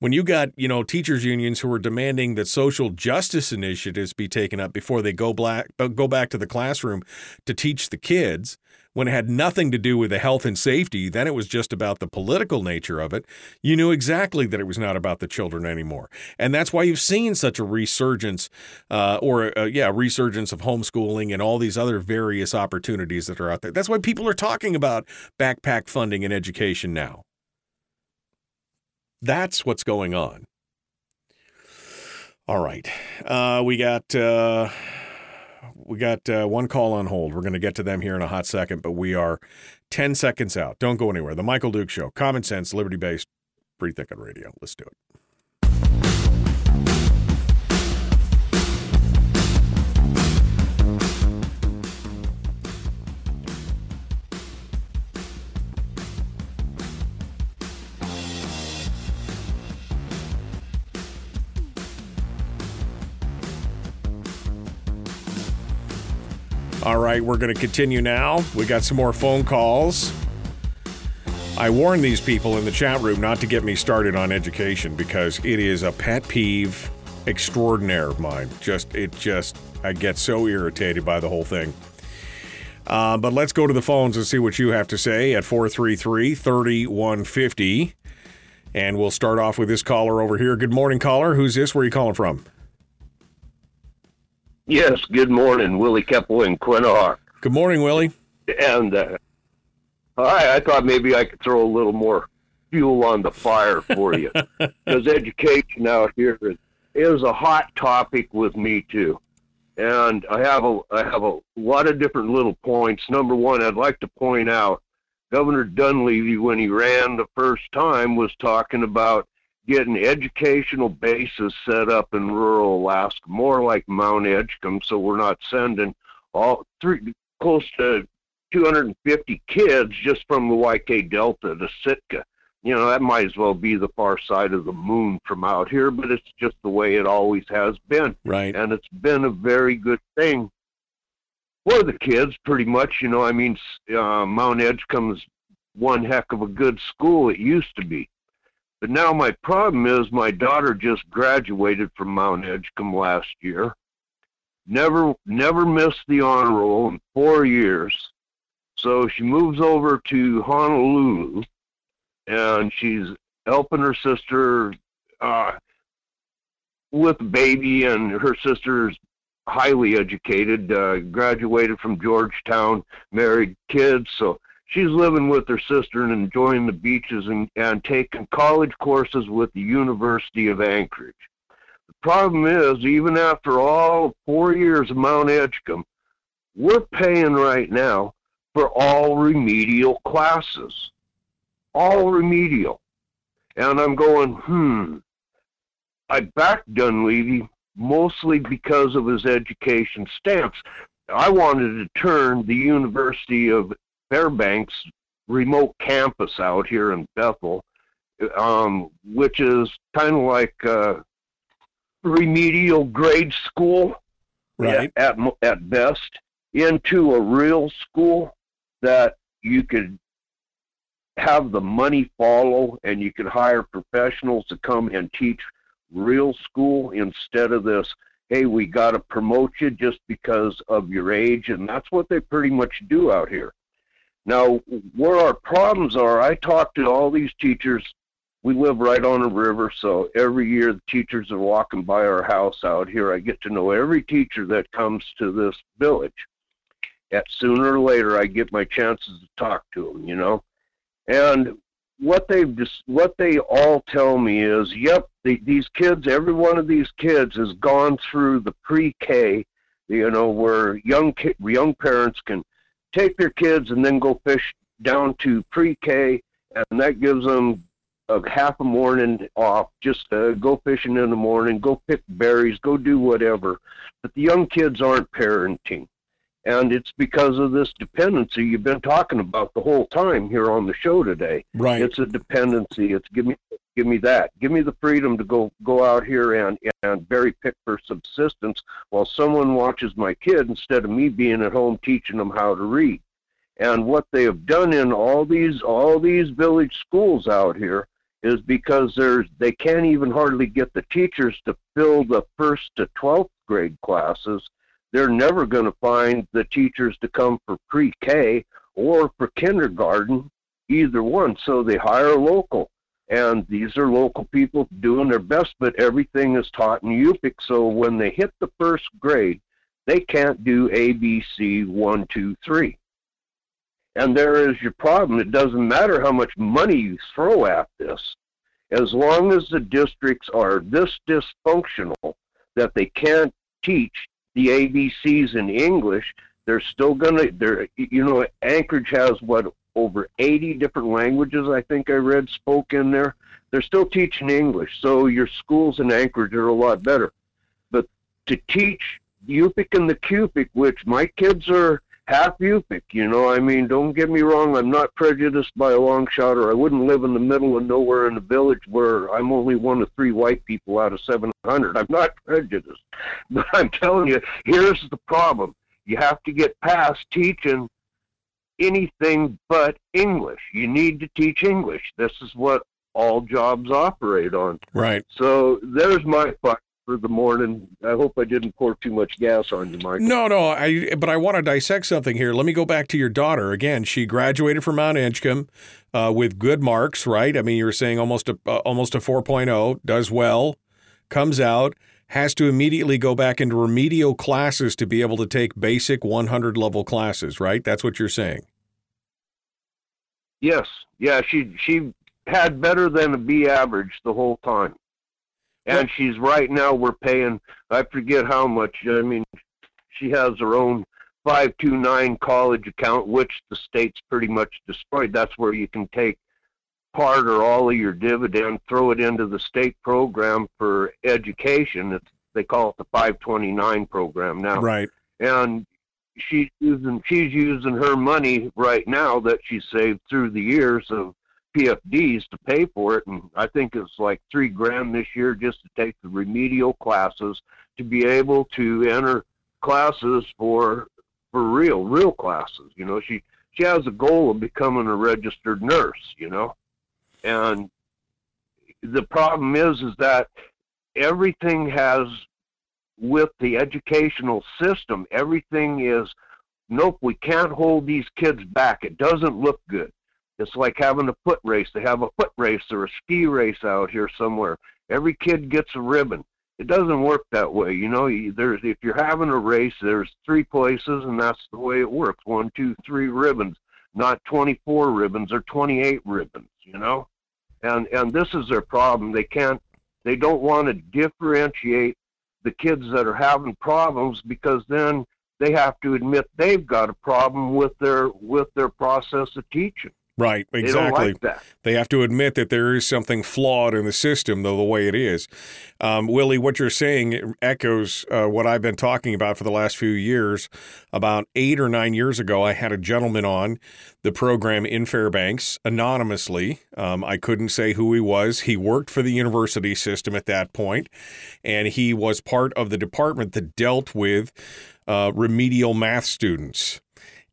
when you got you know teachers unions who were demanding that social justice initiatives be taken up before they go black go back to the classroom to teach the kids when it had nothing to do with the health and safety then it was just about the political nature of it you knew exactly that it was not about the children anymore. And that's why you've seen such a resurgence uh, or uh, yeah resurgence of homeschooling and all these other various opportunities that are out there. That's why people are talking about backpack funding in education now that's what's going on. All right. Uh, we got uh, we got uh, one call on hold. We're going to get to them here in a hot second, but we are 10 seconds out. Don't go anywhere. The Michael Duke Show. Common sense, liberty based, thick on radio. Let's do it. All right, we're going to continue now. We got some more phone calls. I warned these people in the chat room not to get me started on education because it is a pet peeve extraordinaire of mine. Just, it just, I get so irritated by the whole thing. Uh, but let's go to the phones and see what you have to say at 433 3150. And we'll start off with this caller over here. Good morning, caller. Who's this? Where are you calling from? Yes, good morning, Willie Keppel in Quinhagak. Good morning, Willie. And uh, I, I thought maybe I could throw a little more fuel on the fire for you because education out here is, is a hot topic with me too. And I have a I have a lot of different little points. Number one, I'd like to point out Governor Dunleavy, when he ran the first time, was talking about getting educational bases set up in rural Alaska, more like Mount Edgecumbe, so we're not sending all three close to 250 kids just from the YK Delta to Sitka. You know, that might as well be the far side of the moon from out here, but it's just the way it always has been. Right. And it's been a very good thing for the kids, pretty much. You know, I mean, uh, Mount Edgecumbe's one heck of a good school. It used to be. But now my problem is my daughter just graduated from Mount Edgecumbe last year. Never never missed the honor roll in four years. So she moves over to Honolulu and she's helping her sister uh, with baby and her sister's highly educated, uh, graduated from Georgetown, married kids, so she's living with her sister and enjoying the beaches and, and taking college courses with the University of Anchorage. The problem is, even after all four years of Mount Edgecumbe, we're paying right now for all remedial classes. All remedial. And I'm going, hmm. I backed Dunleavy mostly because of his education stance. I wanted to turn the University of Fairbanks remote campus out here in Bethel, um, which is kind of like a remedial grade school, Right. At, at mo- at best, into a real school that you could have the money follow, and you could hire professionals to come and teach real school instead of this. Hey, we got to promote you just because of your age, and that's what they pretty much do out here. Now, where our problems are, I talk to all these teachers. We live right on a river, so every year the teachers are walking by our house out here. I get to know every teacher that comes to this village. At sooner or later, I get my chances to talk to them, you know. And what they've just what they all tell me is, yep, the, these kids, every one of these kids has gone through the pre-K, you know, where young young parents can take their kids and then go fish down to pre-K, and that gives them a half a morning off, just uh, go fishing in the morning, go pick berries, go do whatever. But the young kids aren't parenting. And it's because of this dependency you've been talking about the whole time here on the show today. Right. It's a dependency. It's give me give me that. Give me the freedom to go go out here and and berry pick for subsistence while someone watches my kid instead of me being at home teaching them how to read. And what they have done in all these all these village schools out here is because there's they can't even hardly get the teachers to fill the first to 12th grade classes they're never going to find the teachers to come for pre-K or for kindergarten, either one. So they hire local, and these are local people doing their best. But everything is taught in Yupik, so when they hit the first grade, they can't do A, B, C, one, two, three. And there is your problem. It doesn't matter how much money you throw at this, as long as the districts are this dysfunctional that they can't teach the ABCs in English, they're still gonna. They're you know Anchorage has what over 80 different languages I think I read spoke in there. They're still teaching English, so your schools in Anchorage are a lot better. But to teach Yupik and the Cup'ik, which my kids are half Yupik, you know, I mean, don't get me wrong, I'm not prejudiced by a long shot, or I wouldn't live in the middle of nowhere in a village where I'm only one of three white people out of 700. I'm not prejudiced. But I'm telling you, here's the problem. You have to get past teaching anything but English. You need to teach English. This is what all jobs operate on. Right. So there's my thought for the morning. I hope I didn't pour too much gas on you, Michael. No, no, I but I want to dissect something here. Let me go back to your daughter again. She graduated from Mount Edgecumbe uh, with good marks, right? I mean, you were saying almost a uh, almost a 4.0, does well, comes out, has to immediately go back into remedial classes to be able to take basic 100 level classes, right? That's what you're saying. Yes, yeah, she she had better than a B average the whole time, and she's right now we're paying. I forget how much. I mean, she has her own five two nine college account, which the state's pretty much destroyed. That's where you can take part or all of your dividend, throw it into the state program for education. It's, they call it the 529 program now. Right. And she's using she's using her money right now that she saved through the years of PFDs to pay for it, and I think it's like three grand this year just to take the remedial classes to be able to enter classes for for real real classes. You know, she she has a goal of becoming a registered nurse. You know, and the problem is is that everything has with the educational system everything is nope we can't hold these kids back. It doesn't look good. It's like having a foot race. They have a foot race or a ski race out here somewhere. Every kid gets a ribbon. It doesn't work that way you know. There's if you're having a race there's three places and that's the way it works. One two three ribbons not 24 ribbons or 28 ribbons you know? And and this is their problem. They can't they don't want to differentiate the kids that are having problems because then they have to admit they've got a problem with their with their process of teaching Right, They exactly. like that. They have to admit that there is something flawed in the system, though, the way it is. Um, Willie, what you're saying echoes uh, what I've been talking about for the last few years. About eight or nine years ago, I had a gentleman on the program in Fairbanks anonymously. Um, I couldn't say who he was. He worked for the university system at that point, and he was part of the department that dealt with uh, remedial math students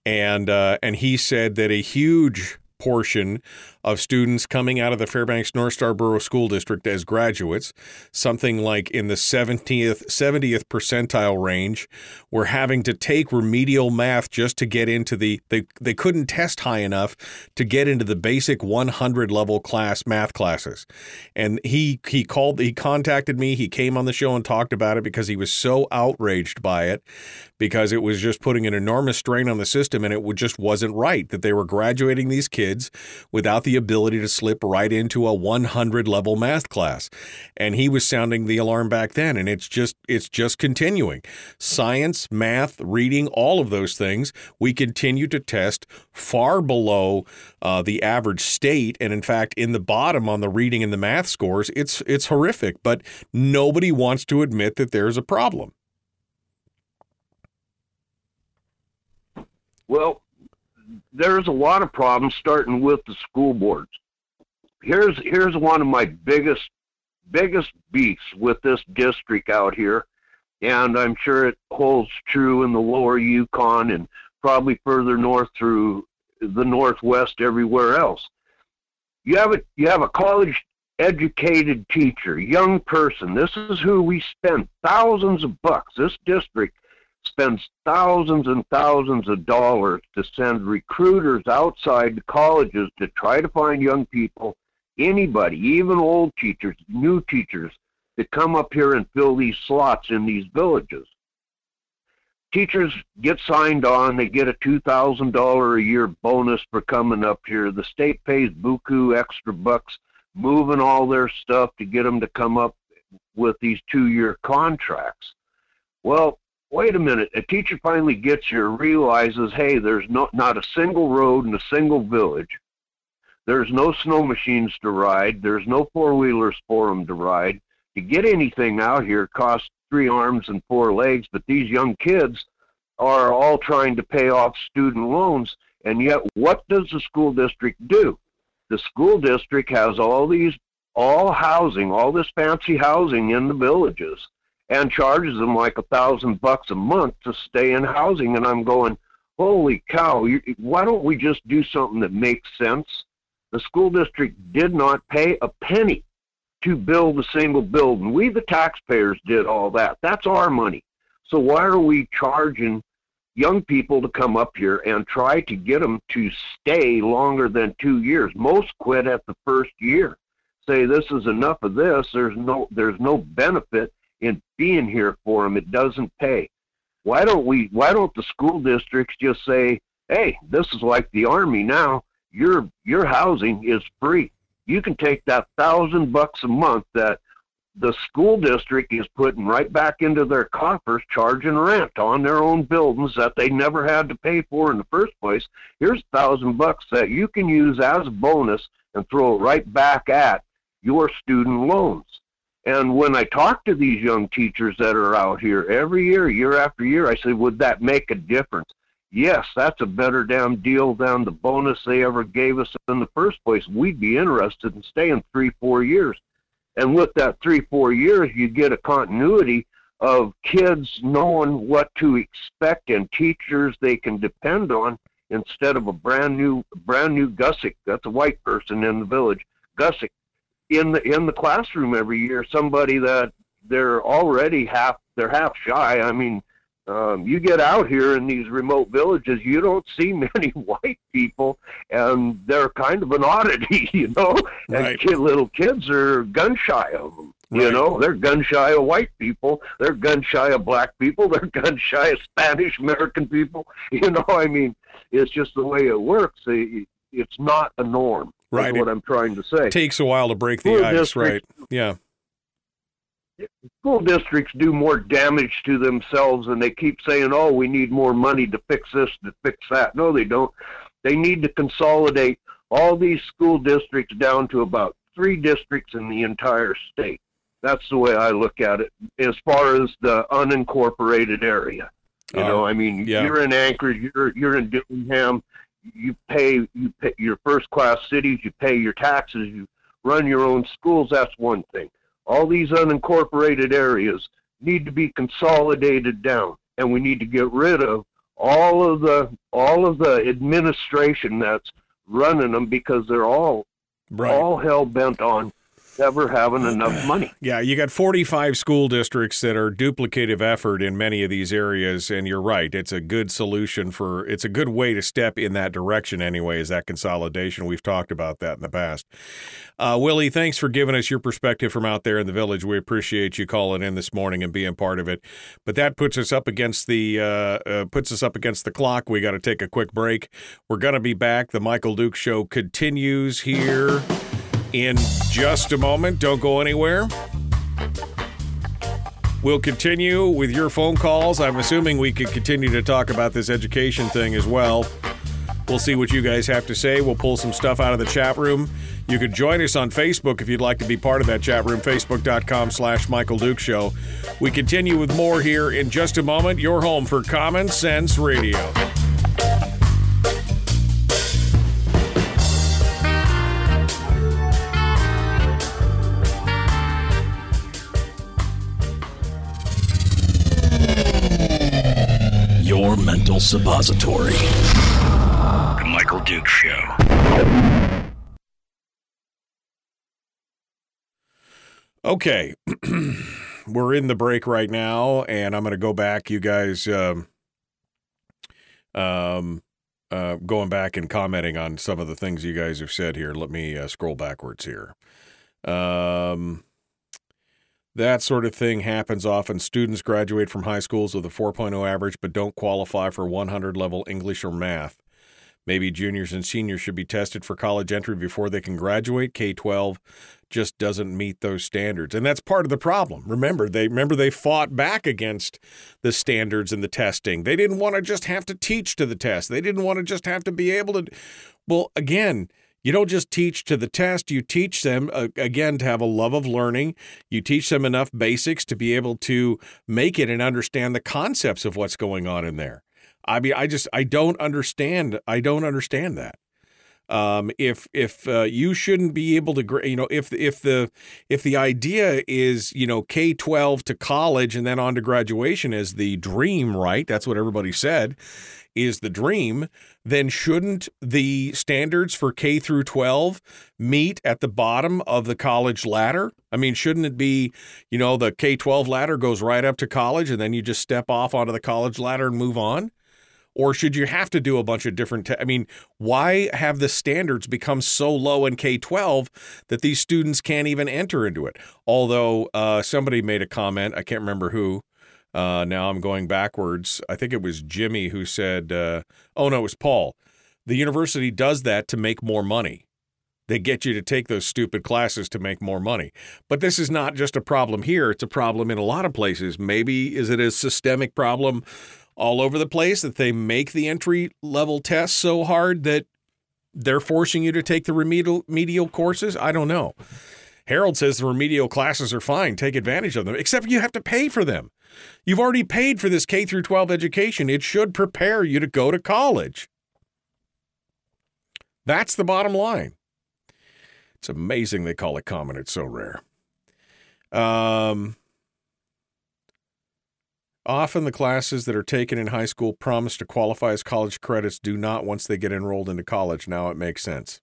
and uh, and he said that a huge portion of students coming out of the Fairbanks North Star Borough School District as graduates, something like in the 70th 70th percentile range, were having to take remedial math just to get into the they they couldn't test high enough to get into the basic 100 level class math classes. And he he called he contacted me, he came on the show and talked about it because he was so outraged by it because it was just putting an enormous strain on the system and it just wasn't right that they were graduating these kids without the ability to slip right into a 100 level math class. And he was sounding the alarm back then and it's just it's just continuing. Science math reading all of those things we continue to test far below uh, the average state. And in fact in the bottom on the reading and the math scores it's it's horrific. But nobody wants to admit that there's a problem. Well, there's a lot of problems starting with the school boards. Here's here's one of my biggest biggest beefs with this district out here, and I'm sure it holds true in the lower Yukon and probably further north through the northwest everywhere else. You have a you have a college educated teacher, young person. This is who we spend thousands of bucks. This district spends thousands and thousands of dollars to send recruiters outside the colleges to try to find young people, anybody, even old teachers, new teachers, to come up here and fill these slots in these villages. Teachers get signed on, they get a $2,000 a year bonus for coming up here. The state pays buku extra bucks moving all their stuff to get them to come up with these two year contracts. Well, wait a minute. A teacher finally gets here, realizes, hey, there's no, not a single road in a single village. There's no snow machines to ride. There's no four wheelers for them to ride. To get anything out here costs three arms and four legs, but these young kids are all trying to pay off student loans. And yet, what does the school district do? The school district has all these, all housing, all this fancy housing in the villages and charges them like a thousand bucks a month to stay in housing. And I'm going, holy cow, you, why don't we just do something that makes sense? The school district did not pay a penny to build a single building. We, the taxpayers, did all that. That's our money. So why are we charging young people to come up here and try to get them to stay longer than two years? Most quit at the first year. Say this is enough of this. There's no there's no benefit in being here for them. It doesn't pay. Why don't we? Why don't the school districts just say, "Hey, this is like the army now. Your your housing is free. You can take that thousand bucks a month that the school district is putting right back into their coffers, charging rent on their own buildings that they never had to pay for in the first place. Here's a thousand bucks that you can use as a bonus and throw it right back at your student loans." And when I talk to these young teachers that are out here every year, year after year, I say, would that make a difference? Yes, that's a better damn deal than the bonus they ever gave us in the first place. We'd be interested in staying three, four years. And with that three, four years, you get a continuity of kids knowing what to expect and teachers they can depend on instead of a brand new, brand new Gussick. That's a white person in the village. Gussick in the in the classroom every year somebody that they're already half they're half shy. I mean um, you get out here in these remote villages you don't see many white people and they're kind of an oddity you know? Right. and kid, little kids are gun shy of them you know? They're gun shy of white people they're gun shy of black people they're gun shy of spanish american people you know? I mean it's just the way it works. It- it's not a norm Right. what i'm trying to say takes a while to break the School ice, right? Yeah. school districts do more damage to themselves and they keep saying, oh, we need more money to fix this, to fix that. No, they don't. They need to consolidate all these school districts down to about three districts in the entire state. That's the way I look at it as far as the unincorporated area. You Uh, know, I mean, yeah. you're in Anchorage, you're you're in Dillingham, you pay you pay your first class cities, you pay your taxes, you run your own schools. That's one thing. All these unincorporated areas need to be consolidated down, and we need to get rid of all of the all of the administration that's running them because they're all Right. all hell bent on never having enough money. Yeah, you got 45 school districts that are duplicative effort in many of these areas, and you're right. It's a good solution for, it's a good way to step in that direction anyway, is that consolidation. We've talked about that in the past. Uh, Willie, thanks for giving us your perspective from out there in the village. We appreciate you calling in this morning and being part of it. But that puts us up against the, uh, uh, puts us up against the clock. We got to take a quick break. We're going to be back. The Michael Duke Show continues here in just a moment. Don't go anywhere. We'll continue with your phone calls. I'm assuming we could continue to talk about this education thing as well. We'll see what you guys have to say. We'll pull some stuff out of the chat room. You could join us on Facebook if you'd like to be part of that chat room, facebook.com slash Michael Duke Show. We continue with more here in just a moment. Your home for Common Sense Radio. Your mental suppository. The Michael Duke Show. Okay. We're in the break right now, and I'm going to go back. You guys, um, um, uh, going back and commenting on some of the things you guys have said here. Let me uh, scroll backwards here. Um, that sort of thing happens often. Students graduate from high schools with a 4.0 average but don't qualify for 100 level English or math. Maybe juniors and seniors should be tested for college entry before they can graduate. K 12 just doesn't meet those standards. And that's part of the problem. Remember, they remember they fought back against the standards and the testing. They didn't want to just have to teach to the test. They didn't want to just have to be able to Well, again, you don't just teach to the test, you teach them uh, again to have a love of learning. You teach them enough basics to be able to make it and understand the concepts of what's going on in there. I mean, I just I don't understand. I don't understand that. Um, if if uh, you shouldn't be able to, you know, if if the if the idea is you know K twelve to college and then on to graduation is the dream, right? That's what everybody said is the dream. Then shouldn't the standards for K through twelve meet at the bottom of the college ladder? I mean, shouldn't it be, you know, the K twelve ladder goes right up to college and then you just step off onto the college ladder and move on? or should you have to do a bunch of different te- i mean why have the standards become so low in k-12 that these students can't even enter into it although uh, somebody made a comment i can't remember who uh, now i'm going backwards i think it was jimmy who said uh, oh no it was paul the university does that to make more money they get you to take those stupid classes to make more money. But this is not just a problem here, it's a problem in a lot of places. Maybe is it a systemic problem all over the place that they make the entry level tests so hard that they're forcing you to take the remedial remedial courses? I don't know. Harold says the remedial classes are fine. Take advantage of them, except you have to pay for them. You've already paid for this K through 12 education. It should prepare you to go to college. That's the bottom line. It's amazing they call it common. It's so rare. Um, often the classes that are taken in high school promise to qualify as college credits do not once they get enrolled into college. Now it makes sense.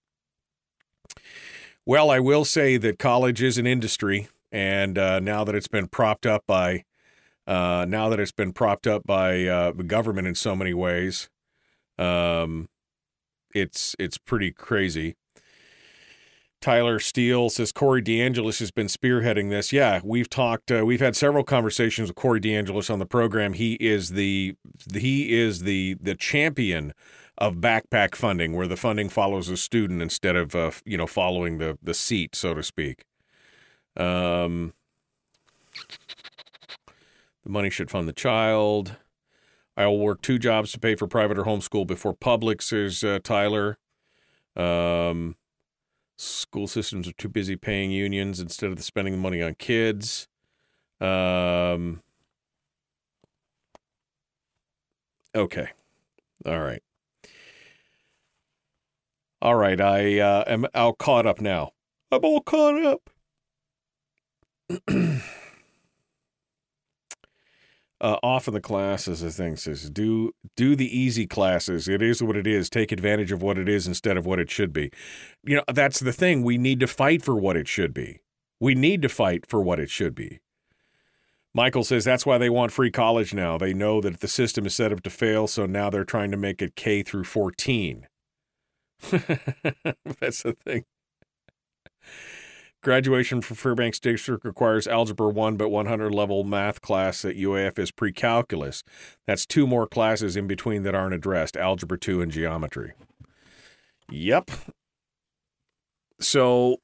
Well, I will say that college is an industry, and uh, now that it's been propped up by, uh, now that it's been propped up by uh, the government in so many ways, um, it's it's pretty crazy. Tyler Steele says Corey DeAngelis has been spearheading this. Yeah, we've talked. Uh, we've had several conversations with Corey DeAngelis on the program. He is the he is the the champion of backpack funding, where the funding follows a student instead of uh, you know following the the seat, so to speak. Um, the money should fund the child. I will work two jobs to pay for private or homeschool before public, says uh, Tyler. Um, school systems are too busy paying unions instead of spending the money on kids. Um, okay. All right. All right. I uh, am all caught up now. I'm all caught up. uh, off of the classes, I think says do do the easy classes. It is what it is. Take advantage of what it is instead of what it should be. You know that's the thing. We need to fight for what it should be. We need to fight for what it should be. Michael says that's why they want free college now. They know that the system is set up to fail, so now they're trying to make it K through 14. that's the thing. Graduation for Fairbanks District requires Algebra 1, but 100 level math class at UAF is pre calculus. That's two more classes in between that aren't addressed Algebra 2 and Geometry. Yep. So,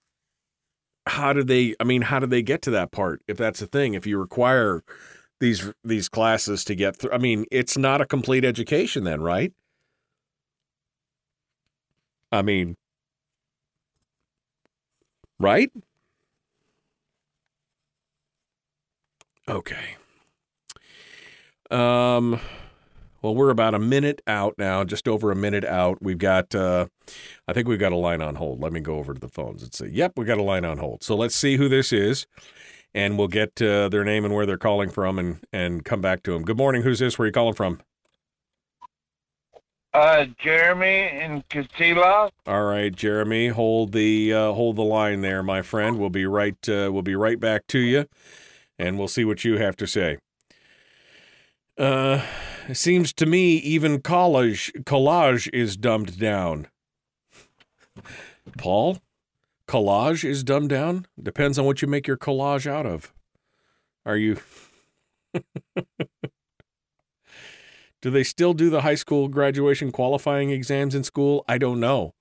how do they, I mean, how do they get to that part if that's the thing? If you require these these classes to get through, I mean, it's not a complete education then, right? I mean, right? Okay. Um, well, we're about a minute out now, just over a minute out. We've got, uh, I think we've got a line on hold. Let me go over to the phones and say, yep, we got a line on hold. So let's see who this is, and we'll get uh, their name and where they're calling from, and and come back to them. Good morning. Who's this? Where are you calling from? Uh, Jeremy in Kasilof. All right, Jeremy, hold the uh, hold the line there, my friend. We'll be right uh, we'll be right back to you and we'll see what you have to say. Uh, seems to me even collage collage is dumbed down. Paul, collage is dumbed down. Depends on what you make your collage out of. Are you? do they still do the high school graduation qualifying exams in school? I don't know.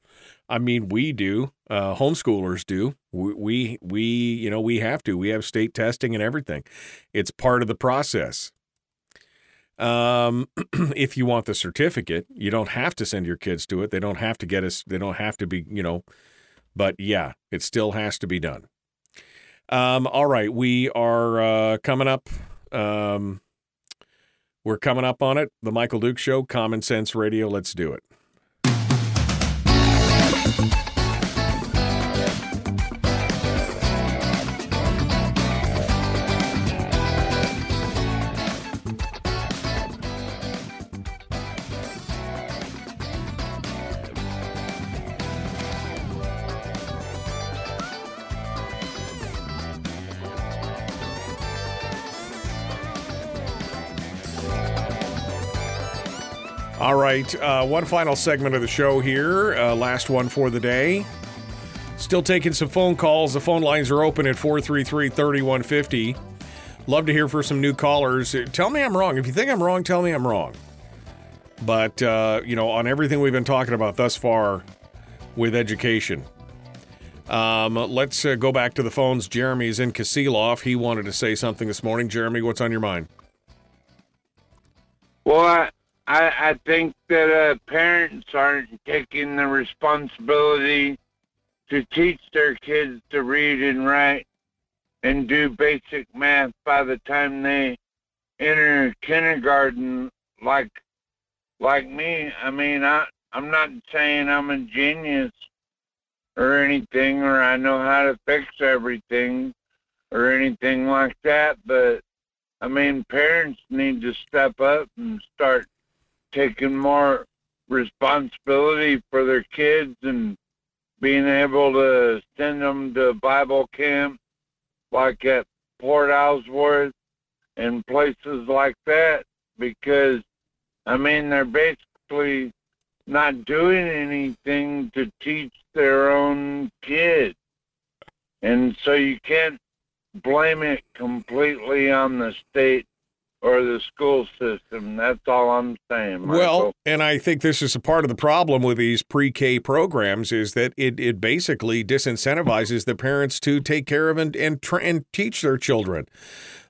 I mean, we do. Uh, homeschoolers do. We, we, we, you know, we have to. We have state testing and everything. It's part of the process. Um, if you want the certificate, you don't have to send your kids to it. They don't have to get us. They don't have to be, you know. But yeah, it still has to be done. Um, all right, we are uh, coming up. Um, we're coming up on it. The Michael Duke Show, Common Sense Radio. Let's do it. Right, uh, one final segment of the show here, uh, last one for the day. Still taking some phone calls. The phone lines are open at 433 3150. Love to hear for some new callers. Tell me I'm wrong. If you think I'm wrong, tell me I'm wrong. But, uh, you know, on everything we've been talking about thus far with education, um, let's uh, go back to the phones. Jeremy's in Kasilof. He wanted to say something this morning. Jeremy, what's on your mind? Well, I, I, I think that uh, parents aren't taking the responsibility to teach their kids to read and write and do basic math by the time they enter kindergarten like like me. I mean, I I'm not saying I'm a genius or anything or I know how to fix everything or anything like that, but I mean, parents need to step up and start taking more responsibility for their kids and being able to send them to Bible camp like at Port Alsworth and places like that because I mean they're basically not doing anything to teach their own kids. And so you can't blame it completely on the state or the school system. That's all I'm saying. Michael. Well, and I think this is a part of the problem with these pre-K programs is that it, it basically disincentivizes the parents to take care of and and, tra- and teach their children.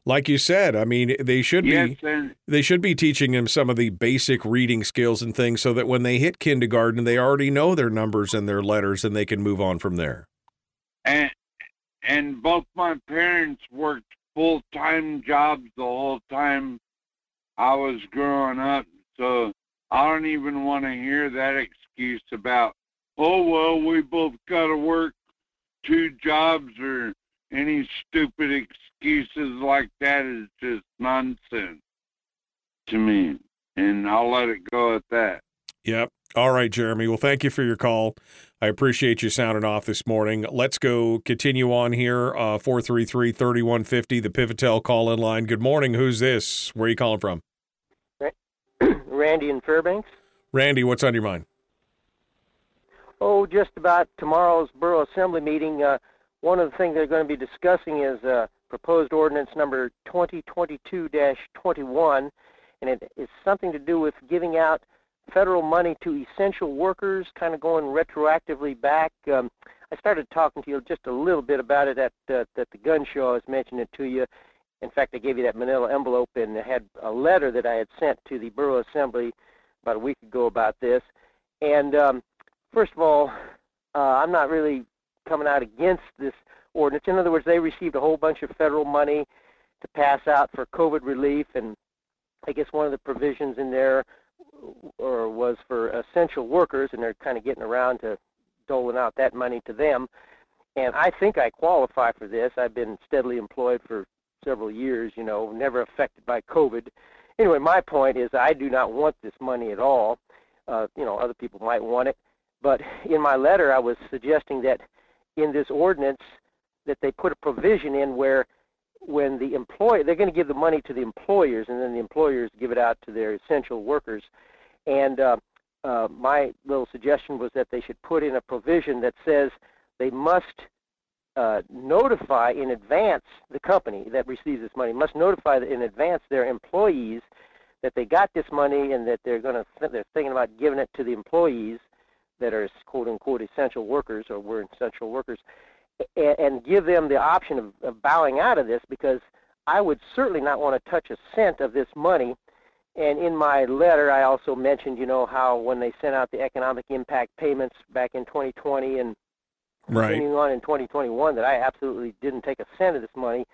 Like you said, I mean, they should yes, be and they should be teaching them some of the basic reading skills and things so that when they hit kindergarten, they already know their numbers and their letters and they can move on from there. and and both my parents worked full time jobs the whole time I was growing up. So I don't even want to hear that excuse about, oh well, we both got to work two jobs or any stupid excuses like that is just nonsense to me. And I'll let it go at that. Yep. All right, Jeremy. Well, thank you for your call. I appreciate you sounding off this morning. Let's go continue on here. Uh, 433 3150, the Pivotel call in line. Good morning. Who's this? Where are you calling from? Randy in Fairbanks. Randy, what's on your mind? Oh, just about tomorrow's Borough Assembly meeting. Uh, one of the things they're going to be discussing is uh, proposed ordinance number 2022-21, and it is something to do with giving out federal money to essential workers, kind of going retroactively back. Um, I started talking to you just a little bit about it at, uh, at the gun show. I was mentioning it to you. In fact, I gave you that manila envelope and had a letter that I had sent to the Borough Assembly about a week ago about this. And um, first of all, uh, I'm not really coming out against this ordinance. In other words, they received a whole bunch of federal money to pass out for COVID relief, and I guess one of the provisions in there or was for essential workers, and they're kind of getting around to doling out that money to them. And I think I qualify for this. I've been steadily employed for several years, you know, never affected by COVID. Anyway, my point is I do not want this money at all. Uh, you know, other people might want it. But in my letter, I was suggesting that in this ordinance that they put a provision in where when the employer, they're going to give the money to the employers and then the employers give it out to their essential workers. And uh, uh, my little suggestion was that they should put in a provision that says they must uh, notify in advance the company that receives this money must notify in advance their employees that they got this money and that they're going to th- they're thinking about giving it to the employees that are quote unquote essential workers or were essential workers and, and give them the option of, of bowing out of this because I would certainly not want to touch a cent of this money. And in my letter, I also mentioned, you know, how when they sent out the economic impact payments back in 2020 and Right. continuing on in 2021 that I absolutely didn't take a cent of this money,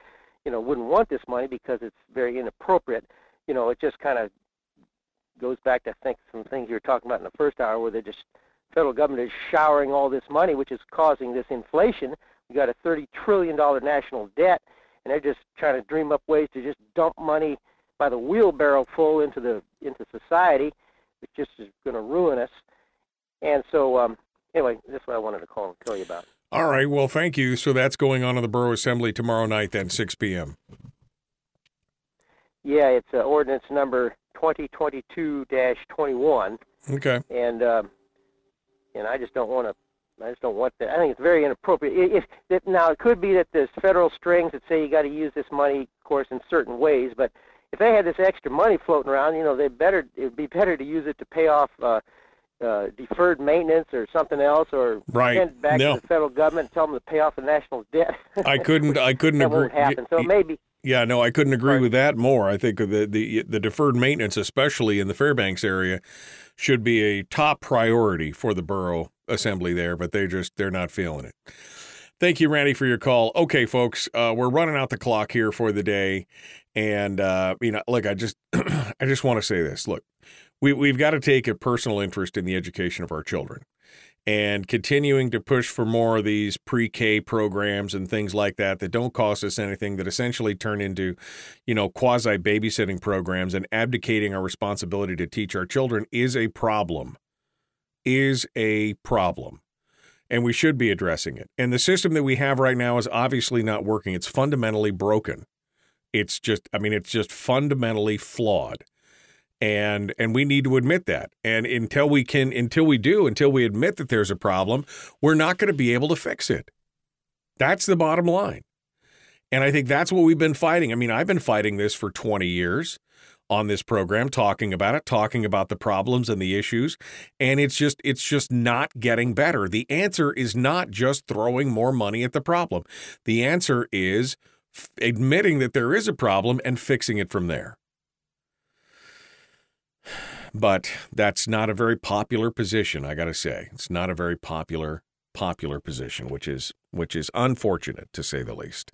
you know, wouldn't want this money because it's very inappropriate. You know, it just kind of goes back to I think some things you were talking about in the first hour where they're just federal government is showering all this money, which is causing this inflation. We got a 30 trillion dollar national debt, and they're just trying to dream up ways to just dump money by the wheelbarrow full into the into society, which just is going to ruin us. And so, um, anyway, that's what I wanted to call and tell you about. All right. Well, thank you. So that's going on in the Borough Assembly tomorrow night, then 6 p.m. Yeah, it's uh, ordinance number 2022-21, Okay. and um, and I just don't want to. I just don't want that. I think it's very inappropriate. If, if now it could be that there's federal strings that say you got to use this money, of course, in certain ways. But if they had this extra money floating around, you know, they better it'd be better to use it to pay off uh, uh, deferred maintenance or something else, or Right. send back No. to the federal government and tell them to pay off the national debt. I couldn't. I couldn't that agree. won't happen. So maybe Yeah, no, I couldn't agree with that more. I think the, the the deferred maintenance, especially in the Fairbanks area, should be a top priority for the borough assembly there. But they just they're not feeling it. Thank you, Randy, for your call. Okay, folks, uh, we're running out the clock here for the day, and uh, you know, look, I just I just want to say this. Look, we we've got to take a personal interest in the education of our children and continuing to push for more of these pre-K programs and things like that that don't cost us anything that essentially turn into, you know, quasi babysitting programs and abdicating our responsibility to teach our children is a problem. Is a problem. And we should be addressing it. And the system that we have right now is obviously not working. It's fundamentally broken. It's just I mean it's just fundamentally flawed and and we need to admit that and until we can until we do until we admit that there's a problem we're not going to be able to fix it that's the bottom line and i think that's what we've been fighting i mean i've been fighting this for 20 years on this program talking about it, talking about the problems and the issues, and it's just it's just not getting better. The answer is not just throwing more money at the problem. The answer is f- admitting that there is a problem and fixing it from there. But that's not a very popular position, I got to say. It's not a very popular popular position, which is which is unfortunate to say the least.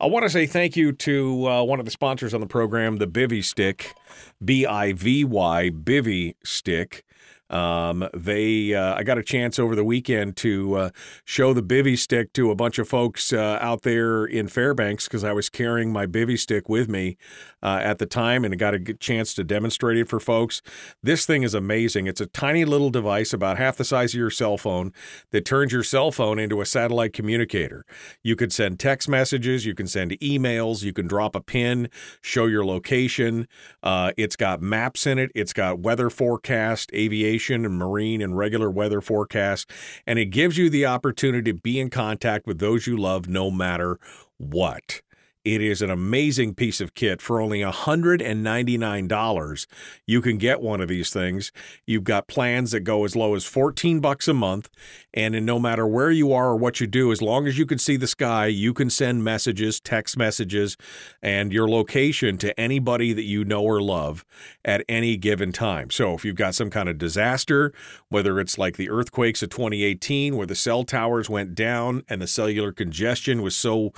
I want to say thank you to uh, one of the sponsors on the program, the Bivy Stick, B I V Y Bivy Stick. Um, they, uh, I got a chance over the weekend to uh, show the bivy stick to a bunch of folks uh, out there in Fairbanks because I was carrying my bivy stick with me uh, at the time and I got a good chance to demonstrate it for folks. This thing is amazing. It's a tiny little device about half the size of your cell phone that turns your cell phone into a satellite communicator. You could send text messages, you can send emails, you can drop a pin, show your location. Uh, it's got maps in it, it's got weather forecast, aviation and marine and regular weather forecasts, and it gives you the opportunity to be in contact with those you love no matter what. It is an amazing piece of kit for only $199. You can get one of these things. You've got plans that go as low as 14 bucks a month, and in no matter where you are or what you do, as long as you can see the sky, you can send messages, text messages, and your location to anybody that you know or love at any given time. So if you've got some kind of disaster, whether it's like the earthquakes of 2018 where the cell towers went down and the cellular congestion was so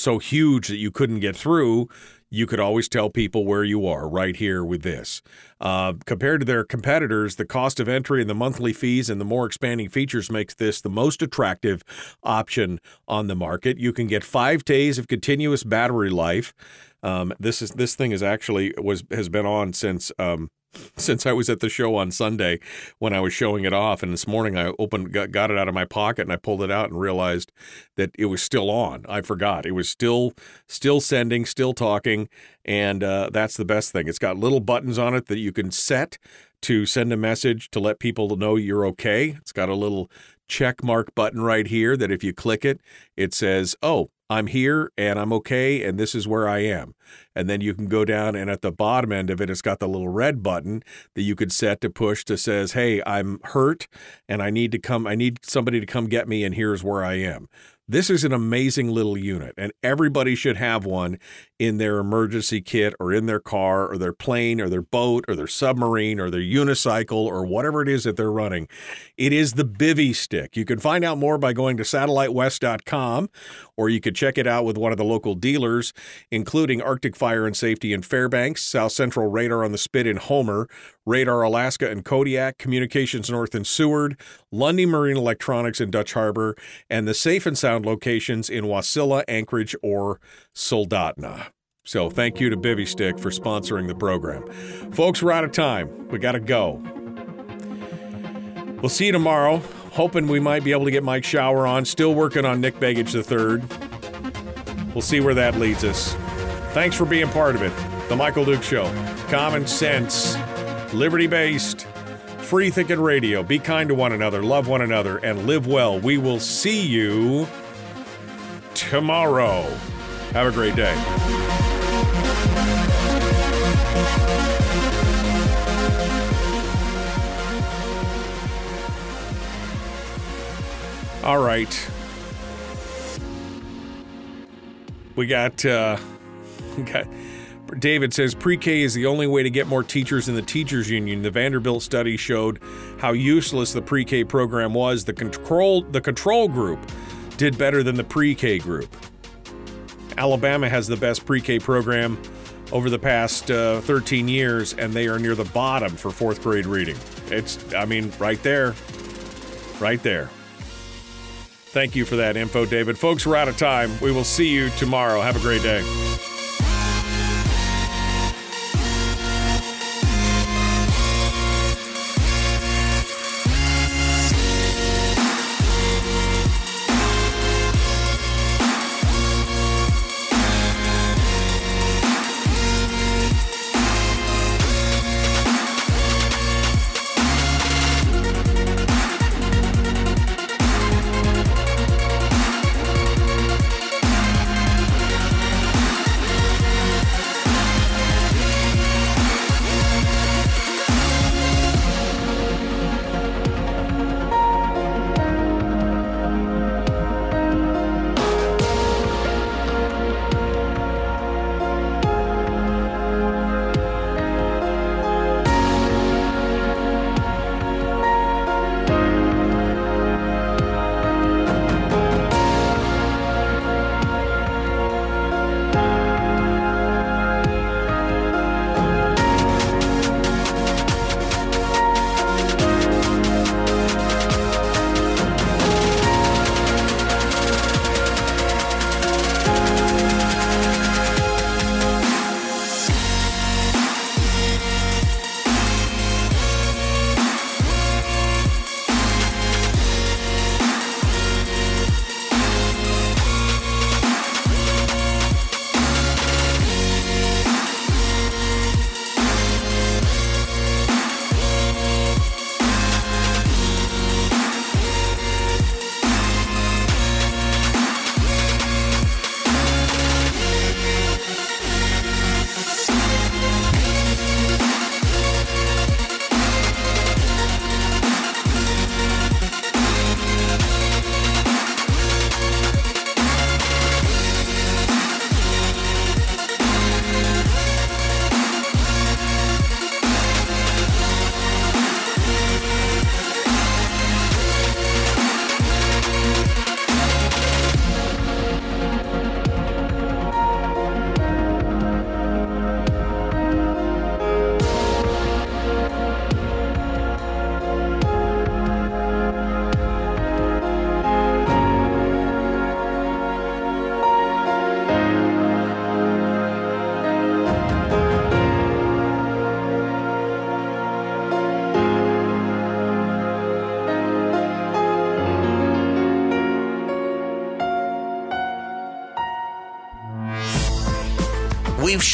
so huge that you couldn't get through, you could always tell people where you are right here with this. Uh, compared to their competitors, the cost of entry and the monthly fees and the more expanding features makes this the most attractive option on the market. You can get five days of continuous battery life. Um, this is this thing is actually was has been on since um, since I was at the show on Sunday when I was showing it off. And this morning I opened, got, got, it out of my pocket and I pulled it out and realized that it was still on. I forgot it was still, still sending, still talking. And uh, that's the best thing. It's got little buttons on it that you can set to send a message to let people know you're okay. It's got a little check mark button right here that if you click it, it says, oh, I'm here and I'm okay and this is where I am. And then you can go down and at the bottom end of it, it's got the little red button that you could set to push to says, Hey, I'm hurt and I need to come, I need somebody to come get me and here's where I am. This is an amazing little unit, and everybody should have one in their emergency kit or in their car or their plane or their boat or their submarine or their unicycle or whatever it is that they're running. It is the Bivy Stick. You can find out more by going to satellitewest.com or you could check it out with one of the local dealers, including Arctic Fire and Safety in Fairbanks, South Central Radar on the Spit in Homer, Radar Alaska and Kodiak, Communications North in Seward, Lundy Marine Electronics in Dutch Harbor, and the Safe and Sound locations in Wasilla, Anchorage, or Soldotna. So thank you to Bivy Stick for sponsoring the program. Folks, we're out of time. We got to go. We'll see you tomorrow. Hoping we might be able to get Mike Shower on. Still working on Nick Begich III. We'll see where that leads us. Thanks for being part of it. The Michael Duke Show. Common sense, liberty based, free thinking radio. Be kind to one another, love one another, and live well. We will see you tomorrow. Have a great day. All right. We got uh we got David says pre-K is the only way to get more teachers in the teachers union. The Vanderbilt study showed how useless the pre-K program was. The control the control group did better than the pre-K group. Alabama has the best pre-K program over the past uh, 13 years, and they are near the bottom for fourth grade reading. It's, I mean, right there, right there. Thank you for that info, David. Folks, we're out of time. We will see you tomorrow. Have a great day.